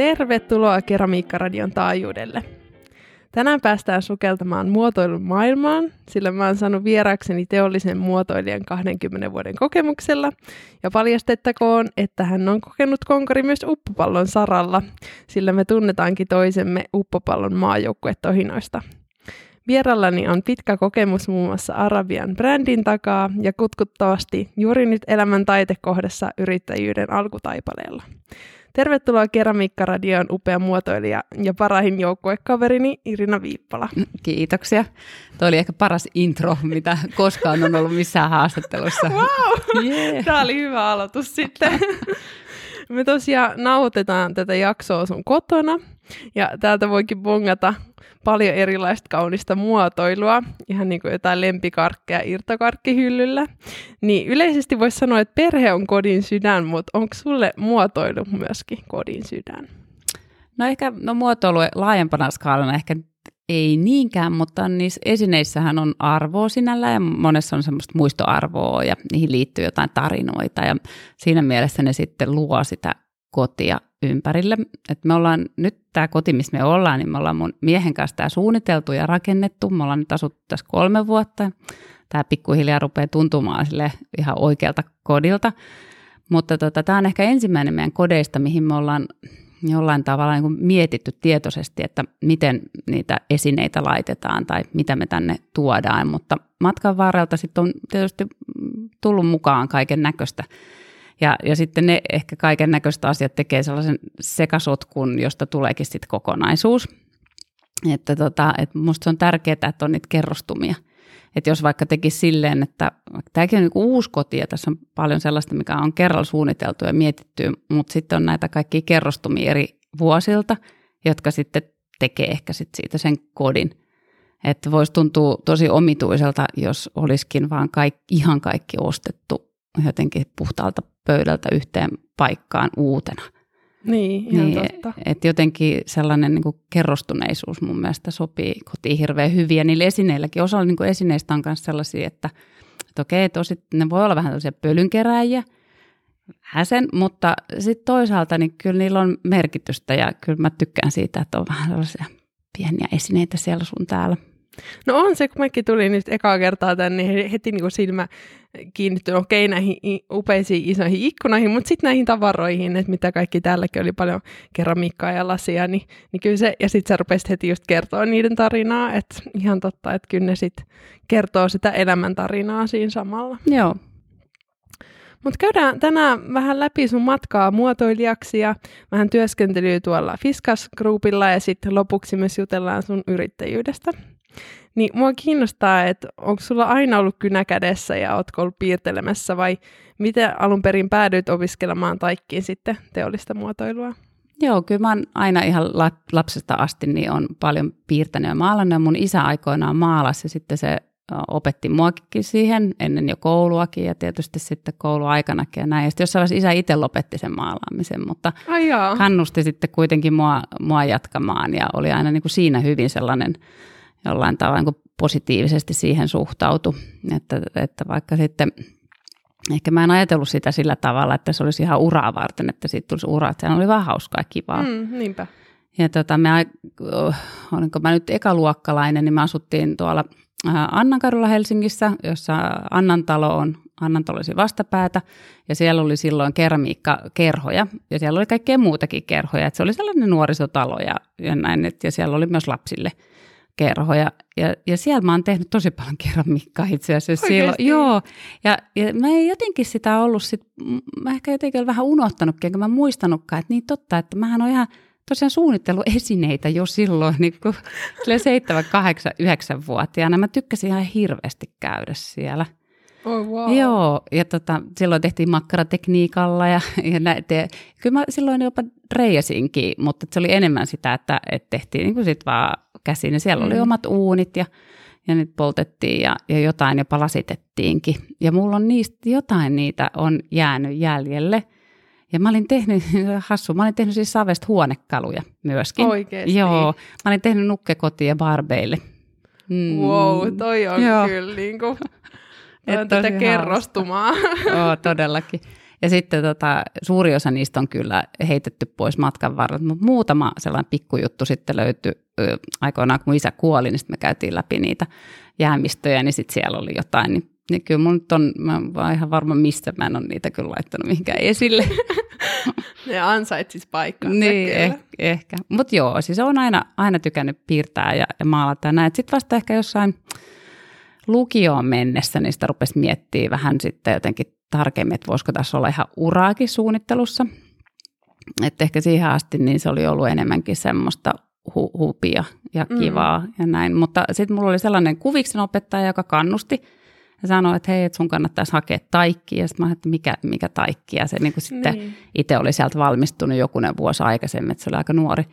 Tervetuloa Keramiikkaradion taajuudelle. Tänään päästään sukeltamaan muotoilun maailmaan, sillä mä oon saanut vieraakseni teollisen muotoilijan 20 vuoden kokemuksella. Ja paljastettakoon, että hän on kokenut konkari myös uppopallon saralla, sillä me tunnetaankin toisemme uppopallon maajoukkuetohinoista. Vierallani on pitkä kokemus muun muassa Arabian brändin takaa ja kutkuttavasti juuri nyt elämän taitekohdassa yrittäjyyden alkutaipaleella. Tervetuloa Keramiikkaradioon upea muotoilija ja parahin joukkuekaverini Irina Viippala. Kiitoksia. Tuo oli ehkä paras intro, mitä koskaan on ollut missään haastattelussa. Wow! Yeah. Tämä oli hyvä aloitus sitten. Me tosiaan nauhoitetaan tätä jaksoa sun kotona ja täältä voikin bongata paljon erilaista kaunista muotoilua, ihan niin kuin jotain lempikarkkeja irtokarkkihyllyllä. Niin yleisesti voisi sanoa, että perhe on kodin sydän, mutta onko sulle muotoilu myöskin kodin sydän? No ehkä no muotoilu laajempana skaalana ehkä ei niinkään, mutta niissä esineissähän on arvoa sinällä ja monessa on semmoista muistoarvoa ja niihin liittyy jotain tarinoita ja siinä mielessä ne sitten luo sitä kotia ympärille. Et me ollaan nyt tämä koti, missä me ollaan, niin me ollaan mun miehen kanssa tämä suunniteltu ja rakennettu. Me ollaan nyt asuttu tässä kolme vuotta. Tämä pikkuhiljaa rupeaa tuntumaan sille ihan oikealta kodilta. Mutta tota, tämä on ehkä ensimmäinen meidän kodeista, mihin me ollaan jollain tavalla niin kuin mietitty tietoisesti, että miten niitä esineitä laitetaan tai mitä me tänne tuodaan. Mutta matkan varrelta sitten on tietysti tullut mukaan kaiken näköistä ja, ja sitten ne ehkä kaiken näköistä asiat tekee sellaisen sekasotkun, josta tuleekin sitten kokonaisuus. Että tota, et musta se on tärkeää, että on niitä kerrostumia. Että jos vaikka tekisi silleen, että tämäkin on niin uusi koti ja tässä on paljon sellaista, mikä on kerralla suunniteltu ja mietitty, mutta sitten on näitä kaikkia kerrostumia eri vuosilta, jotka sitten tekee ehkä sit siitä sen kodin. Että voisi tuntua tosi omituiselta, jos olisikin vaan kaikki, ihan kaikki ostettu jotenkin puhtaalta pöydältä yhteen paikkaan uutena. Niin, ihan niin, totta. Että jotenkin sellainen niin kerrostuneisuus mun mielestä sopii kotiin hirveän hyvin. Ja niillä esineilläkin, osa niin esineistä on myös sellaisia, että, että okei, tosi, ne voi olla vähän tällaisia pölynkeräjiä, häsen, mutta sitten toisaalta niin kyllä niillä on merkitystä ja kyllä mä tykkään siitä, että on vähän sellaisia pieniä esineitä siellä sun täällä. No on se, kun mäkin tulin nyt ekaa kertaa tänne, niin heti niin kuin silmä kiinnittynyt, okei, näihin upeisiin isoihin ikkunoihin, mutta sitten näihin tavaroihin, että mitä kaikki täälläkin oli paljon keramiikkaa ja lasia, niin, niin kyllä se, ja sitten sä rupesit heti just kertoa niiden tarinaa, että ihan totta, että kyllä ne sitten kertoo sitä elämäntarinaa siinä samalla. Joo. Mutta käydään tänään vähän läpi sun matkaa muotoilijaksi ja vähän työskentelyä tuolla Fiskas Groupilla ja sitten lopuksi myös jutellaan sun yrittäjyydestä. Niin mua kiinnostaa, että onko sulla aina ollut kynä kädessä ja ootko ollut piirtelemässä vai miten alun perin päädyit opiskelemaan taikkiin sitten teollista muotoilua? Joo, kyllä mä oon aina ihan lapsesta asti niin on paljon piirtänyt ja maalannut ja mun isä aikoinaan maalasi ja sitten se opetti muakin siihen ennen jo kouluakin ja tietysti sitten kouluaikanakin ja näin. Ja sitten jossain vaiheessa isä itse lopetti sen maalaamisen, mutta Ai kannusti sitten kuitenkin mua, mua jatkamaan ja oli aina niin kuin siinä hyvin sellainen jollain tavalla niin positiivisesti siihen suhtautu. Että, että vaikka sitten, ehkä mä en ajatellut sitä sillä tavalla, että se olisi ihan uraa varten, että siitä tulisi ura, että se oli vaan hauskaa ja kivaa. Mm, niinpä. Ja tota, me, olinko mä nyt ekaluokkalainen, niin me asuttiin tuolla Annankadulla Helsingissä, jossa Annan talo on, Annan talo olisi vastapäätä, ja siellä oli silloin keramiikkakerhoja, ja siellä oli kaikkea muutakin kerhoja, että se oli sellainen nuorisotalo, ja, ja näin, et, ja siellä oli myös lapsille – kerhoja. Ja, ja siellä mä oon tehnyt tosi paljon keramiikkaa itse asiassa silloin. Joo, ja, ja mä en jotenkin sitä ollut, sit, mä ehkä jotenkin vähän unohtanutkin, enkä mä muistanutkaan, että niin totta, että mähän on ihan tosiaan suunnitellut esineitä jo silloin, niin kuin 7, 8, 9 vuotiaana. Mä tykkäsin ihan hirveästi käydä siellä. Oh, wow. Joo, ja tota, silloin tehtiin makkaratekniikalla ja, ja näitä. Kyllä mä silloin jopa reijasinkin, mutta se oli enemmän sitä, että, että tehtiin niin kuin sit vaan käsin. Ja siellä mm. oli omat uunit ja, ja nyt poltettiin ja, ja jotain jopa lasitettiinkin. Ja mulla on niistä, jotain niitä on jäänyt jäljelle. Ja mä olin tehnyt, hassu, mä olin tehnyt siis savesta huonekaluja myöskin. Oikeesti? Joo, mä olin tehnyt nukkekotia barbeille. Mm. Wow, toi on Joo. kyllä niin kuin, tätä kerrostumaa. Joo, todellakin. Ja sitten tota, suuri osa niistä on kyllä heitetty pois matkan varrella, mutta muutama sellainen pikkujuttu sitten löytyi aikoinaan, kun isä kuoli, niin sitten me käytiin läpi niitä jäämistöjä, niin sitten siellä oli jotain, niin niin kyllä mun nyt on, mä oon ihan varma mistä mä en ole niitä kyllä laittanut mihinkään esille. ne ansaitsis paikkaa. Niin, eh, ehkä. Mutta joo, siis on aina, aina tykännyt piirtää ja, ja maalata ja näin. Sitten vasta ehkä jossain lukioon mennessä, niin sitä rupesi miettimään vähän sitten jotenkin tarkemmin, että voisiko tässä olla ihan uraakin suunnittelussa. Että ehkä siihen asti niin se oli ollut enemmänkin semmoista hu- hupia ja mm. kivaa mm. ja näin. Mutta sitten mulla oli sellainen kuviksen opettaja, joka kannusti ja sanoi, että hei, että sun kannattaisi hakea taikki. Ja sitten mä että mikä, mikä taikki. Ja se niin kuin sitten niin. itse oli sieltä valmistunut jokunen vuosi aikaisemmin, että se oli aika nuori,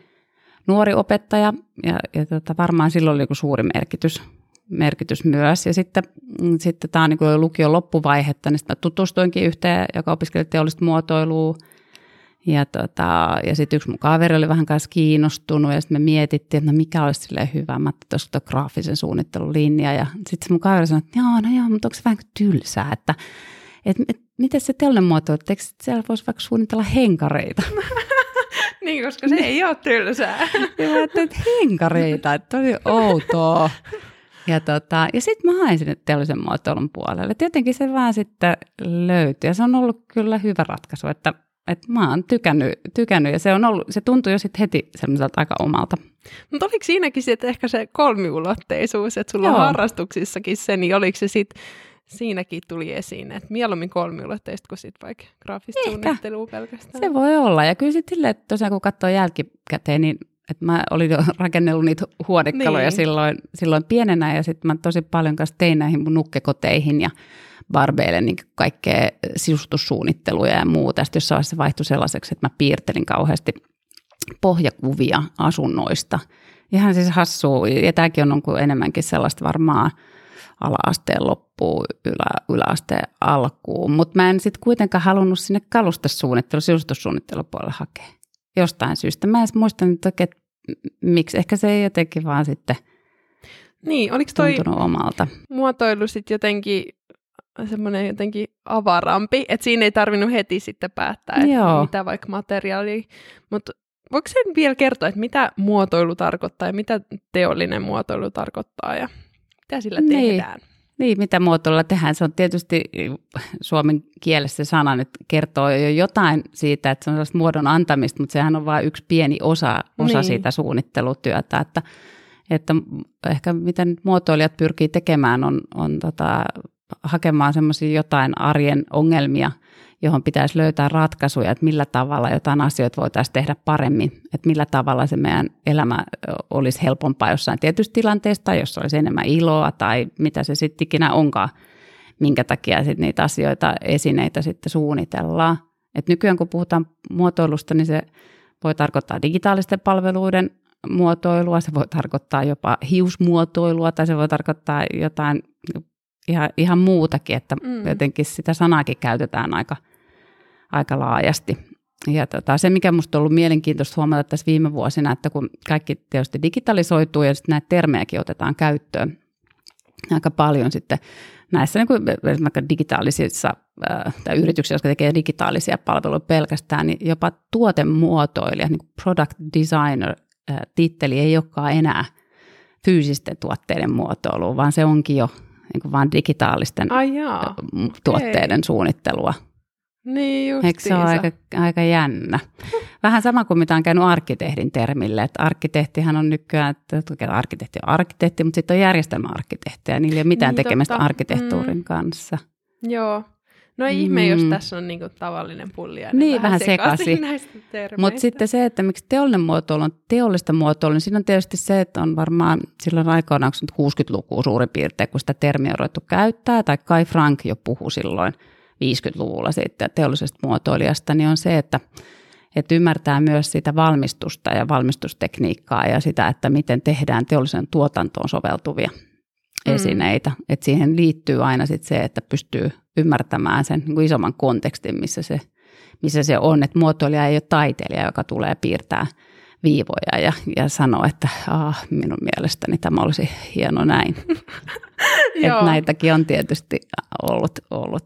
nuori opettaja. Ja, ja tota, varmaan silloin oli suuri merkitys merkitys myös. Ja sitten, mm, sitten tämä on niin lukion loppuvaihetta, niin sitten tutustuinkin yhteen, joka opiskeli teollista muotoilua. Ja, tota, ja sitten yksi mun kaveri oli vähän kanssa kiinnostunut ja sitten me mietittiin, että no mikä olisi sille hyvä. Mä tuossa graafisen suunnittelun linja ja sitten mun kaveri sanoi, että joo, no joo, mutta onko se vähän tylsää, että et, et, miten se teollinen muotoilu, että eikö siellä voisi vaikka suunnitella henkareita? niin, koska se ei ole tylsää. ja mä ajattelin, että henkareita, että tosi outoa. Ja, tota, ja sitten mä hain sinne teollisen muotoilun puolelle. Tietenkin se vaan sitten löytyi ja se on ollut kyllä hyvä ratkaisu, että, että mä oon tykännyt, tykännyt ja se, on ollut, se tuntui jo sitten heti semmoiselta aika omalta. Mutta oliko siinäkin sitten ehkä se kolmiulotteisuus, että sulla Joo. on harrastuksissakin se, niin oliko se sitten siinäkin tuli esiin, että mieluummin kolmiulotteista kuin sitten vaikka graafista suunnittelua pelkästään. Se voi olla. Ja kyllä sitten silleen, että tosiaan kun katsoo jälkikäteen, niin että mä olin jo rakennellut niitä huonekaloja niin. silloin, silloin pienenä ja sitten mä tosi paljon kanssa tein näihin mun nukkekoteihin ja barbeille niin kaikkea sisustussuunnitteluja ja muuta. Sitten jossain vaiheessa vaihtui sellaiseksi, että mä piirtelin kauheasti pohjakuvia asunnoista. Ihan siis hassua, ja tämäkin on enemmänkin sellaista varmaan ala-asteen loppuun, ylä, yläasteen alkuun. Mutta mä en sitten kuitenkaan halunnut sinne kalustesuunnittelu, sisustussuunnittelupuolelle hakea jostain syystä. Mä en muista nyt oikein, että miksi. Ehkä se ei jotenkin vaan sitten niin, oliko toi omalta. muotoilu sitten jotenkin semmoinen jotenkin avarampi, että siinä ei tarvinnut heti sitten päättää, että Joo. mitä vaikka materiaali, mutta voiko sen vielä kertoa, että mitä muotoilu tarkoittaa ja mitä teollinen muotoilu tarkoittaa ja mitä sillä niin. tehdään? Niin, mitä muotoilla tehdään. Se on tietysti suomen kielessä sana nyt kertoo jo jotain siitä, että se on sellaista muodon antamista, mutta sehän on vain yksi pieni osa, osa niin. siitä suunnittelutyötä. Että, että ehkä mitä nyt muotoilijat pyrkii tekemään on, on tota, hakemaan semmoisia jotain arjen ongelmia – johon pitäisi löytää ratkaisuja, että millä tavalla jotain asioita voitaisiin tehdä paremmin, että millä tavalla se meidän elämä olisi helpompaa jossain tietystä tilanteesta, tai jos olisi enemmän iloa tai mitä se sitten ikinä onkaan, minkä takia sitten niitä asioita, esineitä sitten suunnitellaan. Et nykyään kun puhutaan muotoilusta, niin se voi tarkoittaa digitaalisten palveluiden muotoilua, se voi tarkoittaa jopa hiusmuotoilua tai se voi tarkoittaa jotain ihan, ihan muutakin, että mm. jotenkin sitä sanaakin käytetään aika, aika laajasti. Ja tota, se, mikä minusta on ollut mielenkiintoista huomata tässä viime vuosina, että kun kaikki tietysti digitalisoituu ja sitten näitä termejäkin otetaan käyttöön aika paljon sitten näissä niin kuin esimerkiksi digitaalisissa tai yrityksissä, jotka tekee digitaalisia palveluja pelkästään, niin jopa tuotemuotoilija, niin kuin product designer, titteli ei olekaan enää fyysisten tuotteiden muotoilu, vaan se onkin jo niin kuin vaan digitaalisten Ai jaa, tuotteiden okay. suunnittelua. Niin Eikö se ole aika, aika jännä? Vähän sama kuin mitä on käynyt arkkitehdin termille, että arkkitehtihan on nykyään, että arkkitehti on arkkitehti, mutta sitten on järjestelmäarkkitehti ja niillä ei ole mitään niin, tekemistä totta. arkkitehtuurin mm. kanssa. Joo, No ei mm. ihme, jos mm. tässä on niinku tavallinen pullia. Niin, vähän sekaisin. Mutta sitten se, että miksi teollinen muotoilu on teollista muotoilua, niin siinä on tietysti se, että on varmaan silloin aikoinaan 60-lukua suurin piirtein, kun sitä termiä on ruvettu käyttää, tai Kai Frank jo puhui silloin 50-luvulla siitä teollisesta muotoilijasta, niin on se, että, että ymmärtää myös sitä valmistusta ja valmistustekniikkaa ja sitä, että miten tehdään teollisen tuotantoon soveltuvia mm. esineitä. Että siihen liittyy aina sit se, että pystyy ymmärtämään sen niin kuin isomman kontekstin, missä se, missä se on. Että muotoilija ei ole taiteilija, joka tulee piirtää viivoja ja, ja sanoi, että ah, minun mielestäni tämä olisi hieno näin. että näitäkin on tietysti ollut, ollut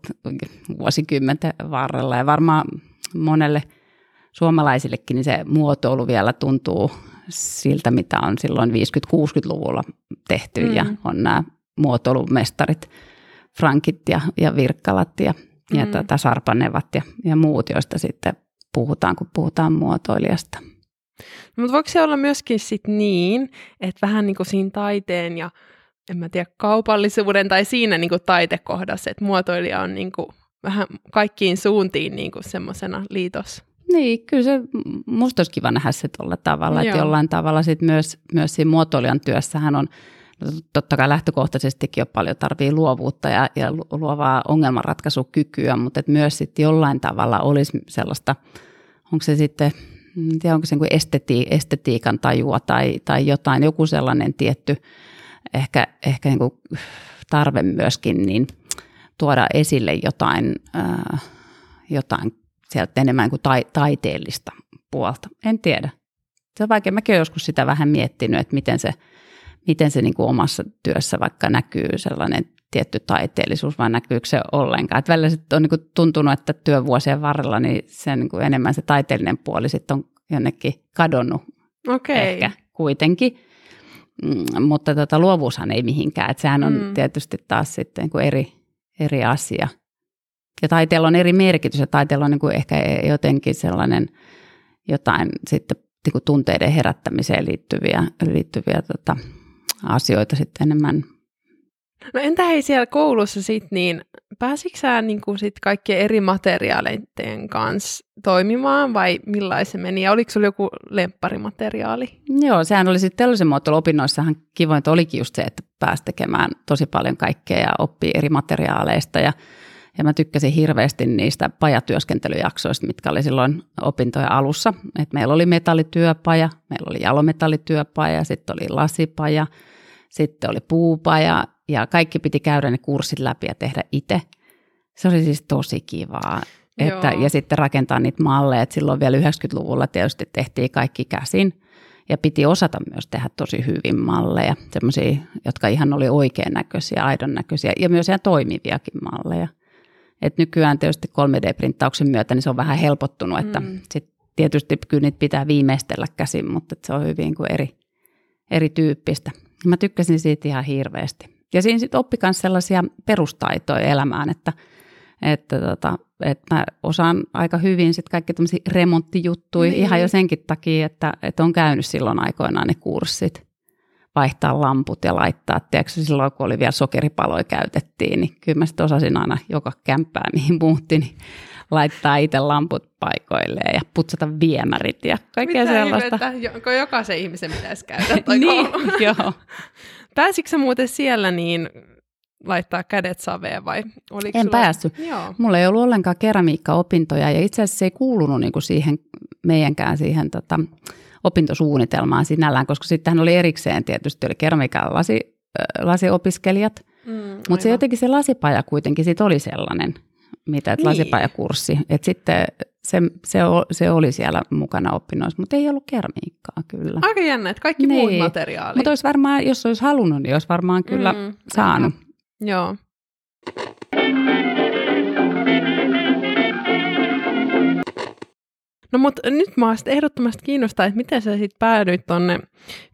vuosikymmenten varrella ja varmaan monelle suomalaisillekin niin se muotoilu vielä tuntuu siltä, mitä on silloin 50-60-luvulla tehty mm. ja on nämä muotoilumestarit, Frankit ja, ja Virkkalat ja, mm. ja tätä Sarpanevat ja, ja muut, joista sitten puhutaan, kun puhutaan muotoilijasta. No, mutta voiko se olla myöskin sit niin, että vähän niin kuin siinä taiteen ja en mä tiedä, kaupallisuuden tai siinä niin kuin taitekohdassa, että muotoilija on niin kuin vähän kaikkiin suuntiin niin kuin semmoisena liitos. Niin, kyllä se, musta olisi kiva nähdä se tuolla tavalla, Joo. että jollain tavalla sit myös, myös siinä muotoilijan työssähän on, totta kai lähtökohtaisestikin jo paljon tarvii luovuutta ja, ja luovaa ongelmanratkaisukykyä, mutta että myös sitten jollain tavalla olisi sellaista, onko se sitten, en tiedä onko se niin esteti, estetiikan tajua tai, tai jotain, joku sellainen tietty ehkä, ehkä niin kuin tarve myöskin niin tuoda esille jotain, äh, jotain sieltä enemmän kuin tai, taiteellista puolta. En tiedä. Se on vaikea. Mäkin olen joskus sitä vähän miettinyt, että miten se, miten se niin kuin omassa työssä vaikka näkyy sellainen tietty taiteellisuus, vai näkyykö se ollenkaan. Että välillä on niin kuin tuntunut, että työvuosien varrella niin se niin kuin enemmän se taiteellinen puoli sitten on jonnekin kadonnut okay. ehkä kuitenkin. Mm, mutta tota, luovuushan ei mihinkään. Että sehän on mm. tietysti taas sitten niin kuin eri, eri asia – ja taiteella on eri merkitys ja taiteella on niin kuin ehkä jotenkin sellainen jotain sitten niin kuin tunteiden herättämiseen liittyviä, liittyviä tota, asioita sitten enemmän. No entä hei siellä koulussa sitten, niin pääsitkö sä niin kuin sit kaikkien eri materiaaleiden kanssa toimimaan vai millaisen meni? Ja oliko sulla joku lempparimateriaali? Joo, sehän oli sitten teollisen muotoiluopinnoissahan kivointa olikin just se, että pääsi tekemään tosi paljon kaikkea ja oppii eri materiaaleista ja ja mä tykkäsin hirveästi niistä pajatyöskentelyjaksoista, mitkä oli silloin opintojen alussa. Et meillä oli metallityöpaja, meillä oli jalometallityöpaja, sitten oli lasipaja, sitten oli puupaja ja kaikki piti käydä ne kurssit läpi ja tehdä itse. Se oli siis tosi kivaa. Että, ja sitten rakentaa niitä malleja. Et silloin vielä 90-luvulla tietysti tehtiin kaikki käsin ja piti osata myös tehdä tosi hyvin malleja, semmoisia, jotka ihan oli oikean näköisiä, aidon näköisiä ja myös ihan toimiviakin malleja. Et nykyään tietysti 3D-printtauksen myötä niin se on vähän helpottunut, että mm. sit tietysti kyllä niitä pitää viimeistellä käsin, mutta se on hyvin kuin eri, erityyppistä. Mä tykkäsin siitä ihan hirveästi. Ja siinä sitten oppi myös sellaisia perustaitoja elämään, että, että, tota, että mä osaan aika hyvin sitten kaikki tämmöisiä remonttijuttuja niin. ihan jo senkin takia, että, että on käynyt silloin aikoinaan ne kurssit vaihtaa lamput ja laittaa. Tiedätkö, silloin kun oli vielä sokeripaloja käytettiin, niin kyllä mä sitten osasin aina joka kämppää, mihin muutti, niin laittaa itse lamput paikoilleen ja putsata viemärit ja kaikkea Mitä sellaista. Mitä, jokaisen ihmisen pitäisi käydä toi niin, joo. Pääsitkö muuten siellä niin laittaa kädet saveen vai oliko En sulla... päässyt. Joo. Mulla ei ollut ollenkaan keramiikkaopintoja ja itse asiassa se ei kuulunut niinku siihen meidänkään siihen tota, opintosuunnitelmaan sinällään, koska sittenhän oli erikseen tietysti oli keramiikan lasi, lasiopiskelijat, mm, mutta se jotenkin se lasipaja kuitenkin sit oli sellainen, mitä, niin. lasipajakurssi, että sitten se, se, se oli siellä mukana opinnoissa, mutta ei ollut keramiikkaa kyllä. Aika jännä, että kaikki niin. muut materiaalit. Mutta olisi varmaan, jos olisi halunnut, niin olisi varmaan kyllä mm, saanut. Joo. No mutta nyt mä sitten ehdottomasti kiinnostaa, että miten sä sitten päädyit tonne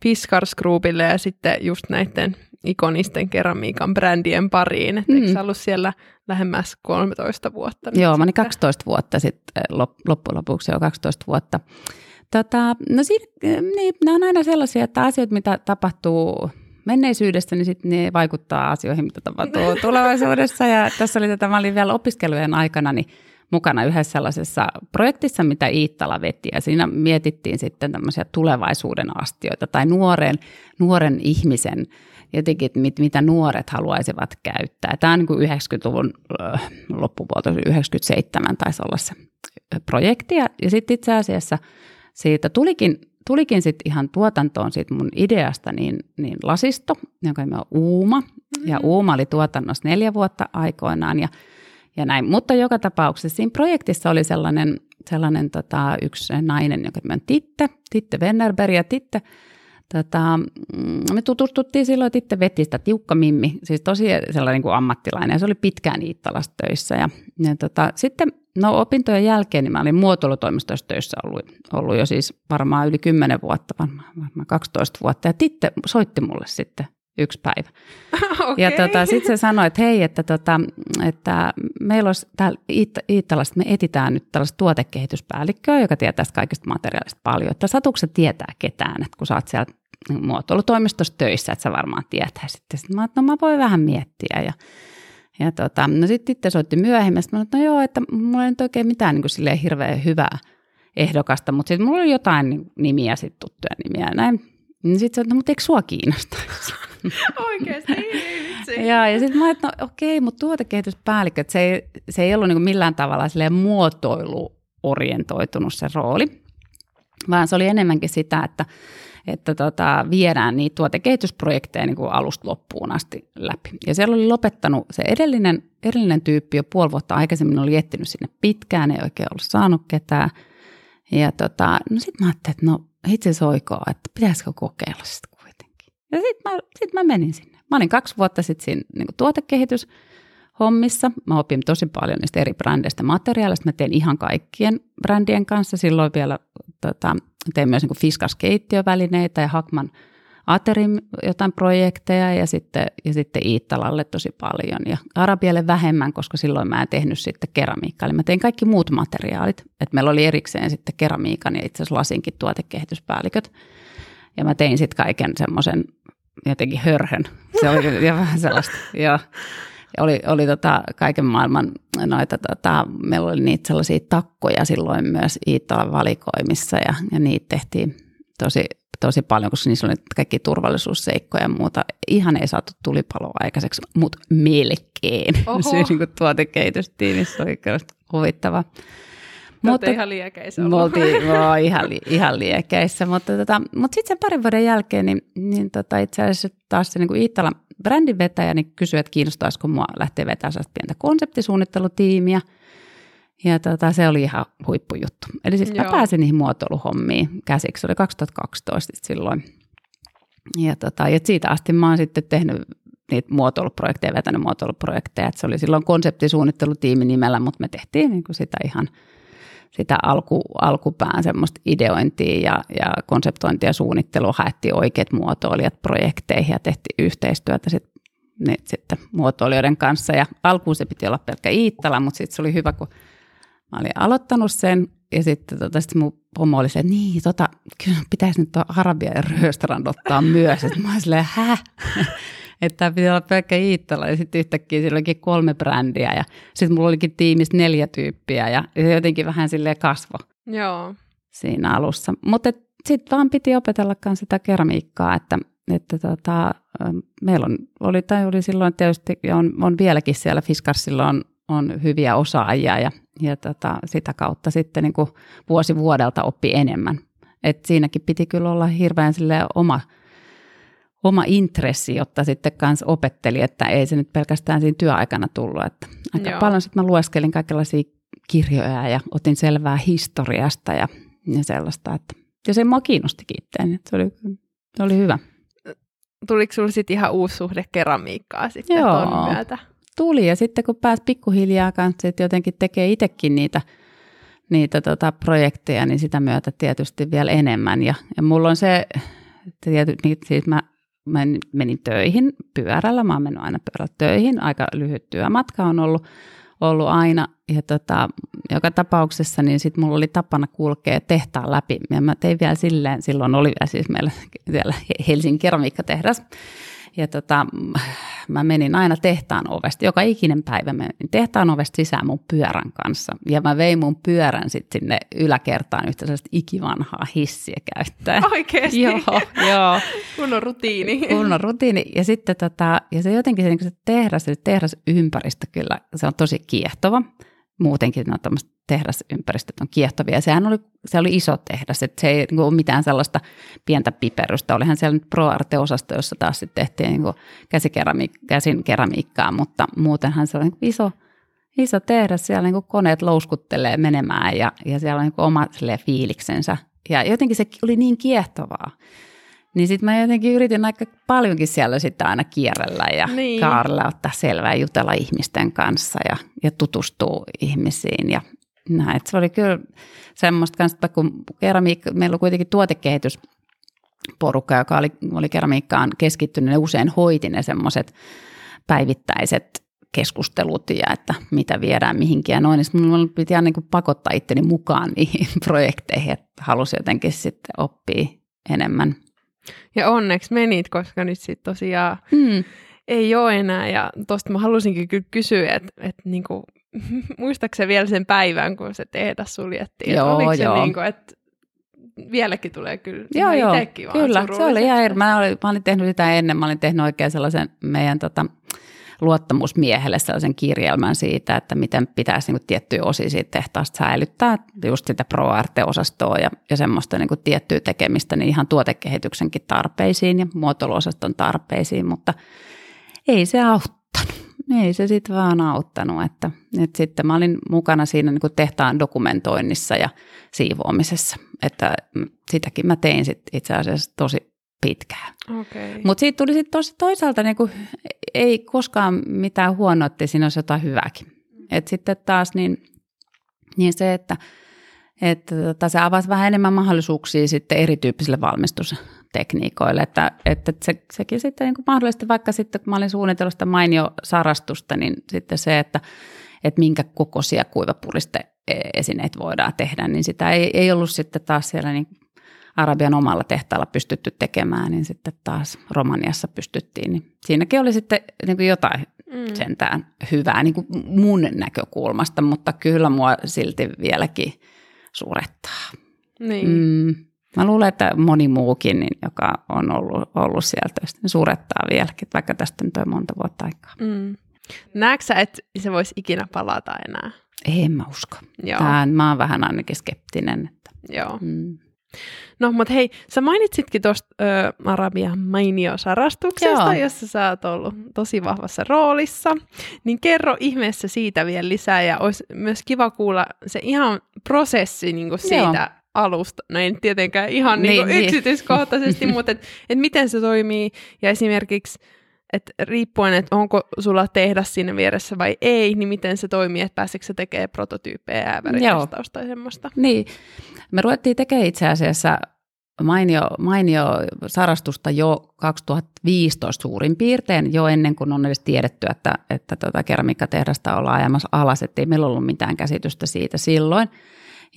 Fiskars Groupille ja sitten just näiden ikonisten keramiikan brändien pariin. Että mm. eikö sä ollut siellä lähemmäs 13 vuotta? Joo, mä olin 12 vuotta sitten, loppujen lopuksi jo 12 vuotta. Tota, no siinä, niin, nämä on aina sellaisia, että asiat, mitä tapahtuu menneisyydestä, niin sitten ne vaikuttaa asioihin, mitä tapahtuu tulevaisuudessa. Ja tässä oli tätä, mä olin vielä opiskelujen aikana, niin mukana yhdessä sellaisessa projektissa, mitä Iittala veti, ja siinä mietittiin sitten tämmöisiä tulevaisuuden astioita tai nuoren, nuoren ihmisen jotenkin, että mit, mitä nuoret haluaisivat käyttää. Tämä on niin kuin 90-luvun loppupuolta, 97 taisi olla se projekti, ja, ja sitten itse asiassa siitä tulikin tulikin sitten ihan tuotantoon siitä mun ideasta niin, niin lasisto, jonka nimi on Uuma. Mm-hmm. Ja Uuma oli tuotannossa neljä vuotta aikoinaan ja ja näin. Mutta joka tapauksessa siinä projektissa oli sellainen sellainen tota, yksi nainen, joka on Titte, Titte Wennerberg ja Titte Tota, mm, me tutustuttiin silloin, että itse veti sitä tiukka mimmi, siis tosi sellainen kuin ammattilainen, ja se oli pitkään Iittalassa töissä. Ja, ja tota, sitten no opintojen jälkeen niin mä olin muotoilutoimistossa töissä ollut, ollut jo siis varmaan yli 10 vuotta, varmaan, varmaan 12 vuotta, ja Titte soitti mulle sitten yksi päivä. okay. Ja tota, sitten se sanoi, että hei, että, tota, että meillä olisi täällä Iittalassa, me etitään nyt tällaista tuotekehityspäällikköä, joka tietää kaikista materiaalista paljon. Että satukset tietää ketään, että kun sä oot siellä muotoilutoimistossa töissä, että sä varmaan tietäisit. Sitten mä että no mä voin vähän miettiä ja ja tota, no sitten itse soitti myöhemmin, sitten mä että no joo, että mulla ei nyt oikein mitään niin kuin hirveän hyvää ehdokasta, mutta sitten mulla oli jotain nimiä, sitten tuttuja nimiä ja näin. Niin sitten no mutta eikö sua kiinnostaisi? Oikeasti, ja, ja sitten mä että no okei, mutta tuotekehityspäällikkö, että se ei, se ei ollut niin millään tavalla muotoiluorientoitunut se rooli, vaan se oli enemmänkin sitä, että, että tota, viedään niitä tuotekehitysprojekteja niin kuin alusta loppuun asti läpi. Ja siellä oli lopettanut se edellinen, edellinen tyyppi jo puoli vuotta aikaisemmin, oli etsinyt sinne pitkään, ei oikein ollut saanut ketään. Ja tota, no sitten mä ajattelin, että no itse soikoo, että pitäisikö kokeilla sitä kuitenkin. Ja sitten mä, sit mä menin sinne. Mä olin kaksi vuotta sitten siinä niin tuotekehitys hommissa. Mä opin tosi paljon niistä eri brändeistä materiaaleista. Mä teen ihan kaikkien brändien kanssa. Silloin vielä tota, tein myös niin Fiskas-keittiövälineitä ja Hakman Aterim jotain projekteja ja sitten, ja sitten Iittalalle tosi paljon ja Arabialle vähemmän, koska silloin mä en tehnyt sitten keramiikkaa. Eli mä tein kaikki muut materiaalit. Et meillä oli erikseen sitten keramiikan ja itse asiassa lasinkin tuotekehityspäälliköt. Ja mä tein sitten kaiken semmoisen jotenkin hörhön. Se oli ja vähän sellaista. Ja oli, oli tota kaiken maailman noita, tota, meillä oli niitä sellaisia takkoja silloin myös Iittalan valikoimissa ja, ja niitä tehtiin tosi, tosi paljon, koska niissä oli kaikki turvallisuusseikkoja ja muuta. Ihan ei saatu tulipaloa aikaiseksi, mutta melkein. Oho. Se niin tuotekehitystiimissä oli huvittava. Mutta ihan liekeissä Me oltiin no, ihan, li, ihan liekeissä, mutta, tota, mutta sitten sen parin vuoden jälkeen niin, niin tota, itse asiassa taas se niin kuin Iittalan brändin vetäjä niin kysyi, että kiinnostaisiko mua lähteä vetämään pientä konseptisuunnittelutiimiä. Ja tota, se oli ihan huippujuttu. Eli siis Joo. mä pääsin niihin muotoiluhommiin käsiksi. Se oli 2012 silloin. Ja, tota, ja siitä asti mä oon sitten tehnyt niitä muotoiluprojekteja, vetänyt muotoiluprojekteja. Et se oli silloin konseptisuunnittelutiimi nimellä, mutta me tehtiin niin kuin sitä ihan sitä alku, alkupään semmoista ideointia ja, ja konseptointia ja suunnittelua, haettiin oikeat muotoilijat projekteihin ja tehtiin yhteistyötä sit, nyt sitten muotoilijoiden kanssa. Ja alkuun se piti olla pelkkä Iittala, mutta sitten se oli hyvä, kun mä olin aloittanut sen ja sitten tota, sit mun pomo oli se, että niin, tota, kyllä pitäisi nyt Arabia ja Röstrand ottaa myös. Että mä olin silleen, häh? että tämä piti olla pelkkä Iittala ja sitten yhtäkkiä sillä olikin kolme brändiä ja sitten mulla olikin tiimissä neljä tyyppiä ja se jotenkin vähän sille kasvo Joo. siinä alussa. Mutta sitten vaan piti opetella sitä keramiikkaa, että, että tota, meillä on, oli, tai oli silloin tietysti ja on, on vieläkin siellä Fiskarsilla on, on hyviä osaajia ja, ja tota, sitä kautta sitten niin kuin vuosi vuodelta oppi enemmän. Et siinäkin piti kyllä olla hirveän oma – oma intressi, jotta sitten kanssa opetteli, että ei se nyt pelkästään siinä työaikana tullut. Että aika Joo. paljon sitten mä lueskelin kaikenlaisia kirjoja ja otin selvää historiasta ja, ja sellaista. Että, ja se mua kiinnostikin itseäni, että se oli, se oli hyvä. Tuliko sinulla sitten ihan uusi suhde keramiikkaa sitten Joo. myötä? Tuli ja sitten kun pääsi pikkuhiljaa kanssa jotenkin tekee itsekin niitä, niitä tota projekteja, niin sitä myötä tietysti vielä enemmän. Ja, ja mulla on se, tietysti, niin siis mä mä menin töihin pyörällä, mä oon mennyt aina pyörällä töihin, aika lyhyt työmatka on ollut, ollut aina, ja tota, joka tapauksessa niin sit mulla oli tapana kulkea tehtaan läpi, ja mä tein vielä silleen, silloin oli vielä siis meillä siellä Helsingin keramiikkatehdas, ja tota, mä menin aina tehtaan ovesta, joka ikinen päivä menin tehtaan ovesta sisään mun pyörän kanssa. Ja mä vein mun pyörän sitten sinne yläkertaan yhtä sellaista ikivanhaa hissiä käyttäen. Oikeesti? joo, joo. Kunnon rutiini. Kunnon rutiini. Ja sitten tota, ja se jotenkin se, niin se tehdas, se tehdasympäristö kyllä, se on tosi kiehtova muutenkin no, tehdasympäristöt on kiehtovia. Sehän oli, se oli iso tehdas, että se ei niin ole mitään sellaista pientä piperystä. Olihan siellä nyt Pro Arte-osasto, jossa taas sitten tehtiin niin käsikerami- käsin keramiikkaa, mutta muutenhan se oli iso, iso tehdas, siellä niin koneet louskuttelee menemään ja, ja siellä on niin oma fiiliksensä. Ja jotenkin se oli niin kiehtovaa. Niin sitten mä jotenkin yritin aika paljonkin siellä sitten aina kierrellä ja niin. kaarella ottaa selvää jutella ihmisten kanssa ja, ja tutustua ihmisiin. Ja näin. Se oli kyllä semmoista kanssa, että kun keramiikka, meillä on kuitenkin tuotekehitys porukka, joka oli, oli keramiikkaan keskittynyt, ne usein hoiti ne semmoiset päivittäiset keskustelut ja että mitä viedään mihinkin ja noin, niin minulla piti aina niin pakottaa itteni mukaan niihin projekteihin, että halusi jotenkin sitten oppia enemmän. Ja onneksi menit, koska nyt sitten tosiaan mm. ei ole enää ja tuosta mä halusinkin kyllä kysyä, että, että niin kuin, muistaakseni vielä sen päivän, kun se tehdas suljettiin, joo, oliko joo. se niin kuin, että vieläkin tulee kyllä. Joo, joo, kyllä. Se oli ihan mä olin, mä olin tehnyt sitä ennen. Mä olin tehnyt oikein sellaisen meidän tota, luottamusmiehelle sellaisen kirjelmän siitä, että miten pitäisi niin kuin, tiettyjä osia siitä tehtaasta säilyttää, just sitä ProArte-osastoa ja, ja semmoista niin kuin, tiettyä tekemistä niin ihan tuotekehityksenkin tarpeisiin ja muotoiluosaston tarpeisiin, mutta ei se auttanut. Ei se sitten vaan auttanut, että, että sitten mä olin mukana siinä niin kuin tehtaan dokumentoinnissa ja siivoamisessa, että sitäkin mä tein sit itse asiassa tosi pitkään. Okay. Mutta siitä tuli sitten toisaalta niinku, ei koskaan mitään huonoa, että siinä olisi jotain hyvääkin. Et sitten taas niin, niin se, että, että tota, se avasi vähän enemmän mahdollisuuksia sitten erityyppisille valmistustekniikoille, että, että se, sekin sitten niin mahdollisesti vaikka sitten, kun mä olin suunnitellut sitä mainio sarastusta, niin sitten se, että, että minkä kokoisia kuivapuriste esineet voidaan tehdä, niin sitä ei, ei ollut sitten taas siellä niin Arabian omalla tehtaalla pystytty tekemään, niin sitten taas Romaniassa pystyttiin. Niin siinäkin oli sitten niin kuin jotain mm. sentään hyvää niin kuin mun näkökulmasta, mutta kyllä mua silti vieläkin surettaa. Niin. Mm, mä luulen, että moni muukin, niin, joka on ollut, ollut sieltä, niin surettaa vieläkin, vaikka tästä nyt on monta vuotta aikaa. Mm. Näetkö sä, että se voisi ikinä palata enää? En mä usko. Joo. Mä oon vähän ainakin skeptinen. Että, Joo. Mm. No, mutta hei, sä mainitsitkin tuosta Arabian mainiosarastuksesta, Joo. jossa sä oot ollut tosi vahvassa roolissa. Niin kerro ihmeessä siitä vielä lisää ja olisi myös kiva kuulla se ihan prosessi niin kuin siitä Joo. alusta. No ei tietenkään ihan niin, niin, niin. yksityiskohtaisesti, mutta et, et miten se toimii ja esimerkiksi että riippuen, että onko sulla tehdä siinä vieressä vai ei, niin miten se toimii, että pääseekö se tekemään prototyyppejä äävärikestausta tai semmoista. Niin, me ruvettiin tekemään itse asiassa mainio, mainio sarastusta jo 2015 suurin piirtein, jo ennen kuin on edes tiedetty, että, että tota keramiikkatehdasta ollaan ajamassa alas, ettei meillä ollut mitään käsitystä siitä silloin.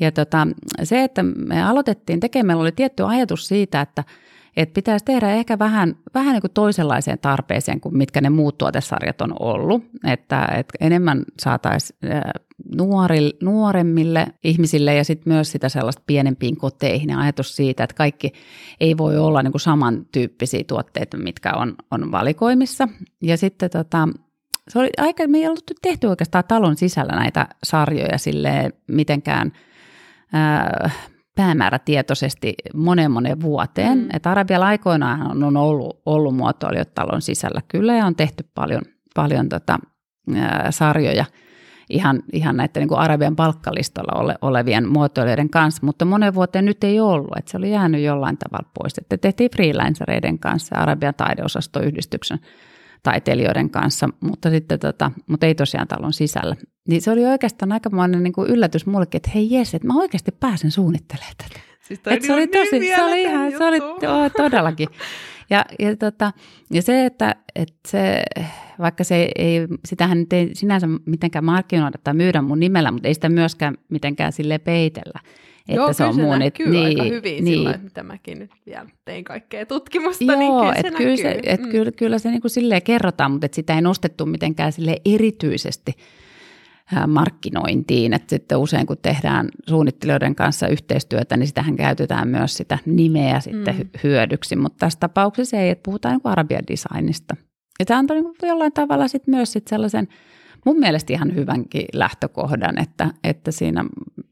Ja tota, se, että me aloitettiin tekemään, meillä oli tietty ajatus siitä, että – että pitäisi tehdä ehkä vähän, vähän niin kuin toisenlaiseen tarpeeseen kuin mitkä ne muut tuotesarjat on ollut. Että, että enemmän saataisiin nuori, nuoremmille ihmisille ja sitten myös sitä sellaista pienempiin koteihin ja ajatus siitä, että kaikki ei voi olla niin kuin samantyyppisiä tuotteita, mitkä on, on valikoimissa. Ja sitten tota, se oli aika, me ei ollut tehty oikeastaan talon sisällä näitä sarjoja sille mitenkään ää, päämäärätietoisesti monen monen vuoteen. Mm. Että Arabialla aikoinaan on ollut, ollut muotoilijat talon sisällä kyllä ja on tehty paljon, paljon tota, ää, sarjoja ihan, ihan näiden niin kuin Arabian palkkalistolla ole, olevien muotoilijoiden kanssa, mutta monen vuoteen nyt ei ollut, että se oli jäänyt jollain tavalla pois. Että tehtiin freelancereiden kanssa Arabian taideosastoyhdistyksen taiteilijoiden kanssa, mutta, sitten tota, mutta ei tosiaan talon sisällä. Niin se oli oikeastaan aikamoinen niin kuin yllätys mullekin, että hei jes, että mä oikeasti pääsen suunnittelemaan tätä. Siis Et se oli niin tosi, se oli ihan, se oli oh, todellakin. Ja, ja, tota, ja se, että, että se, vaikka se ei, sitähän nyt ei sinänsä mitenkään markkinoida tai myydä mun nimellä, mutta ei sitä myöskään mitenkään sille peitellä. Että Joo, se on se mun, näkyy niin, aika hyvin niin. sillä, mitä mäkin nyt vielä tein kaikkea tutkimusta, niin Joo, niin kyllä se et kyllä, se, et mm. kyllä, kyllä se niin kuin silleen kerrotaan, mutta et sitä ei nostettu mitenkään sille erityisesti markkinointiin. Että sitten usein kun tehdään suunnittelijoiden kanssa yhteistyötä, niin sitähän käytetään myös sitä nimeä sitten mm. hyödyksi. Mutta tässä tapauksessa ei, että puhutaan niin arabian designista. Ja tämä antoi niin jollain tavalla sitten myös sit sellaisen mun mielestä ihan hyvänkin lähtökohdan, että, että siinä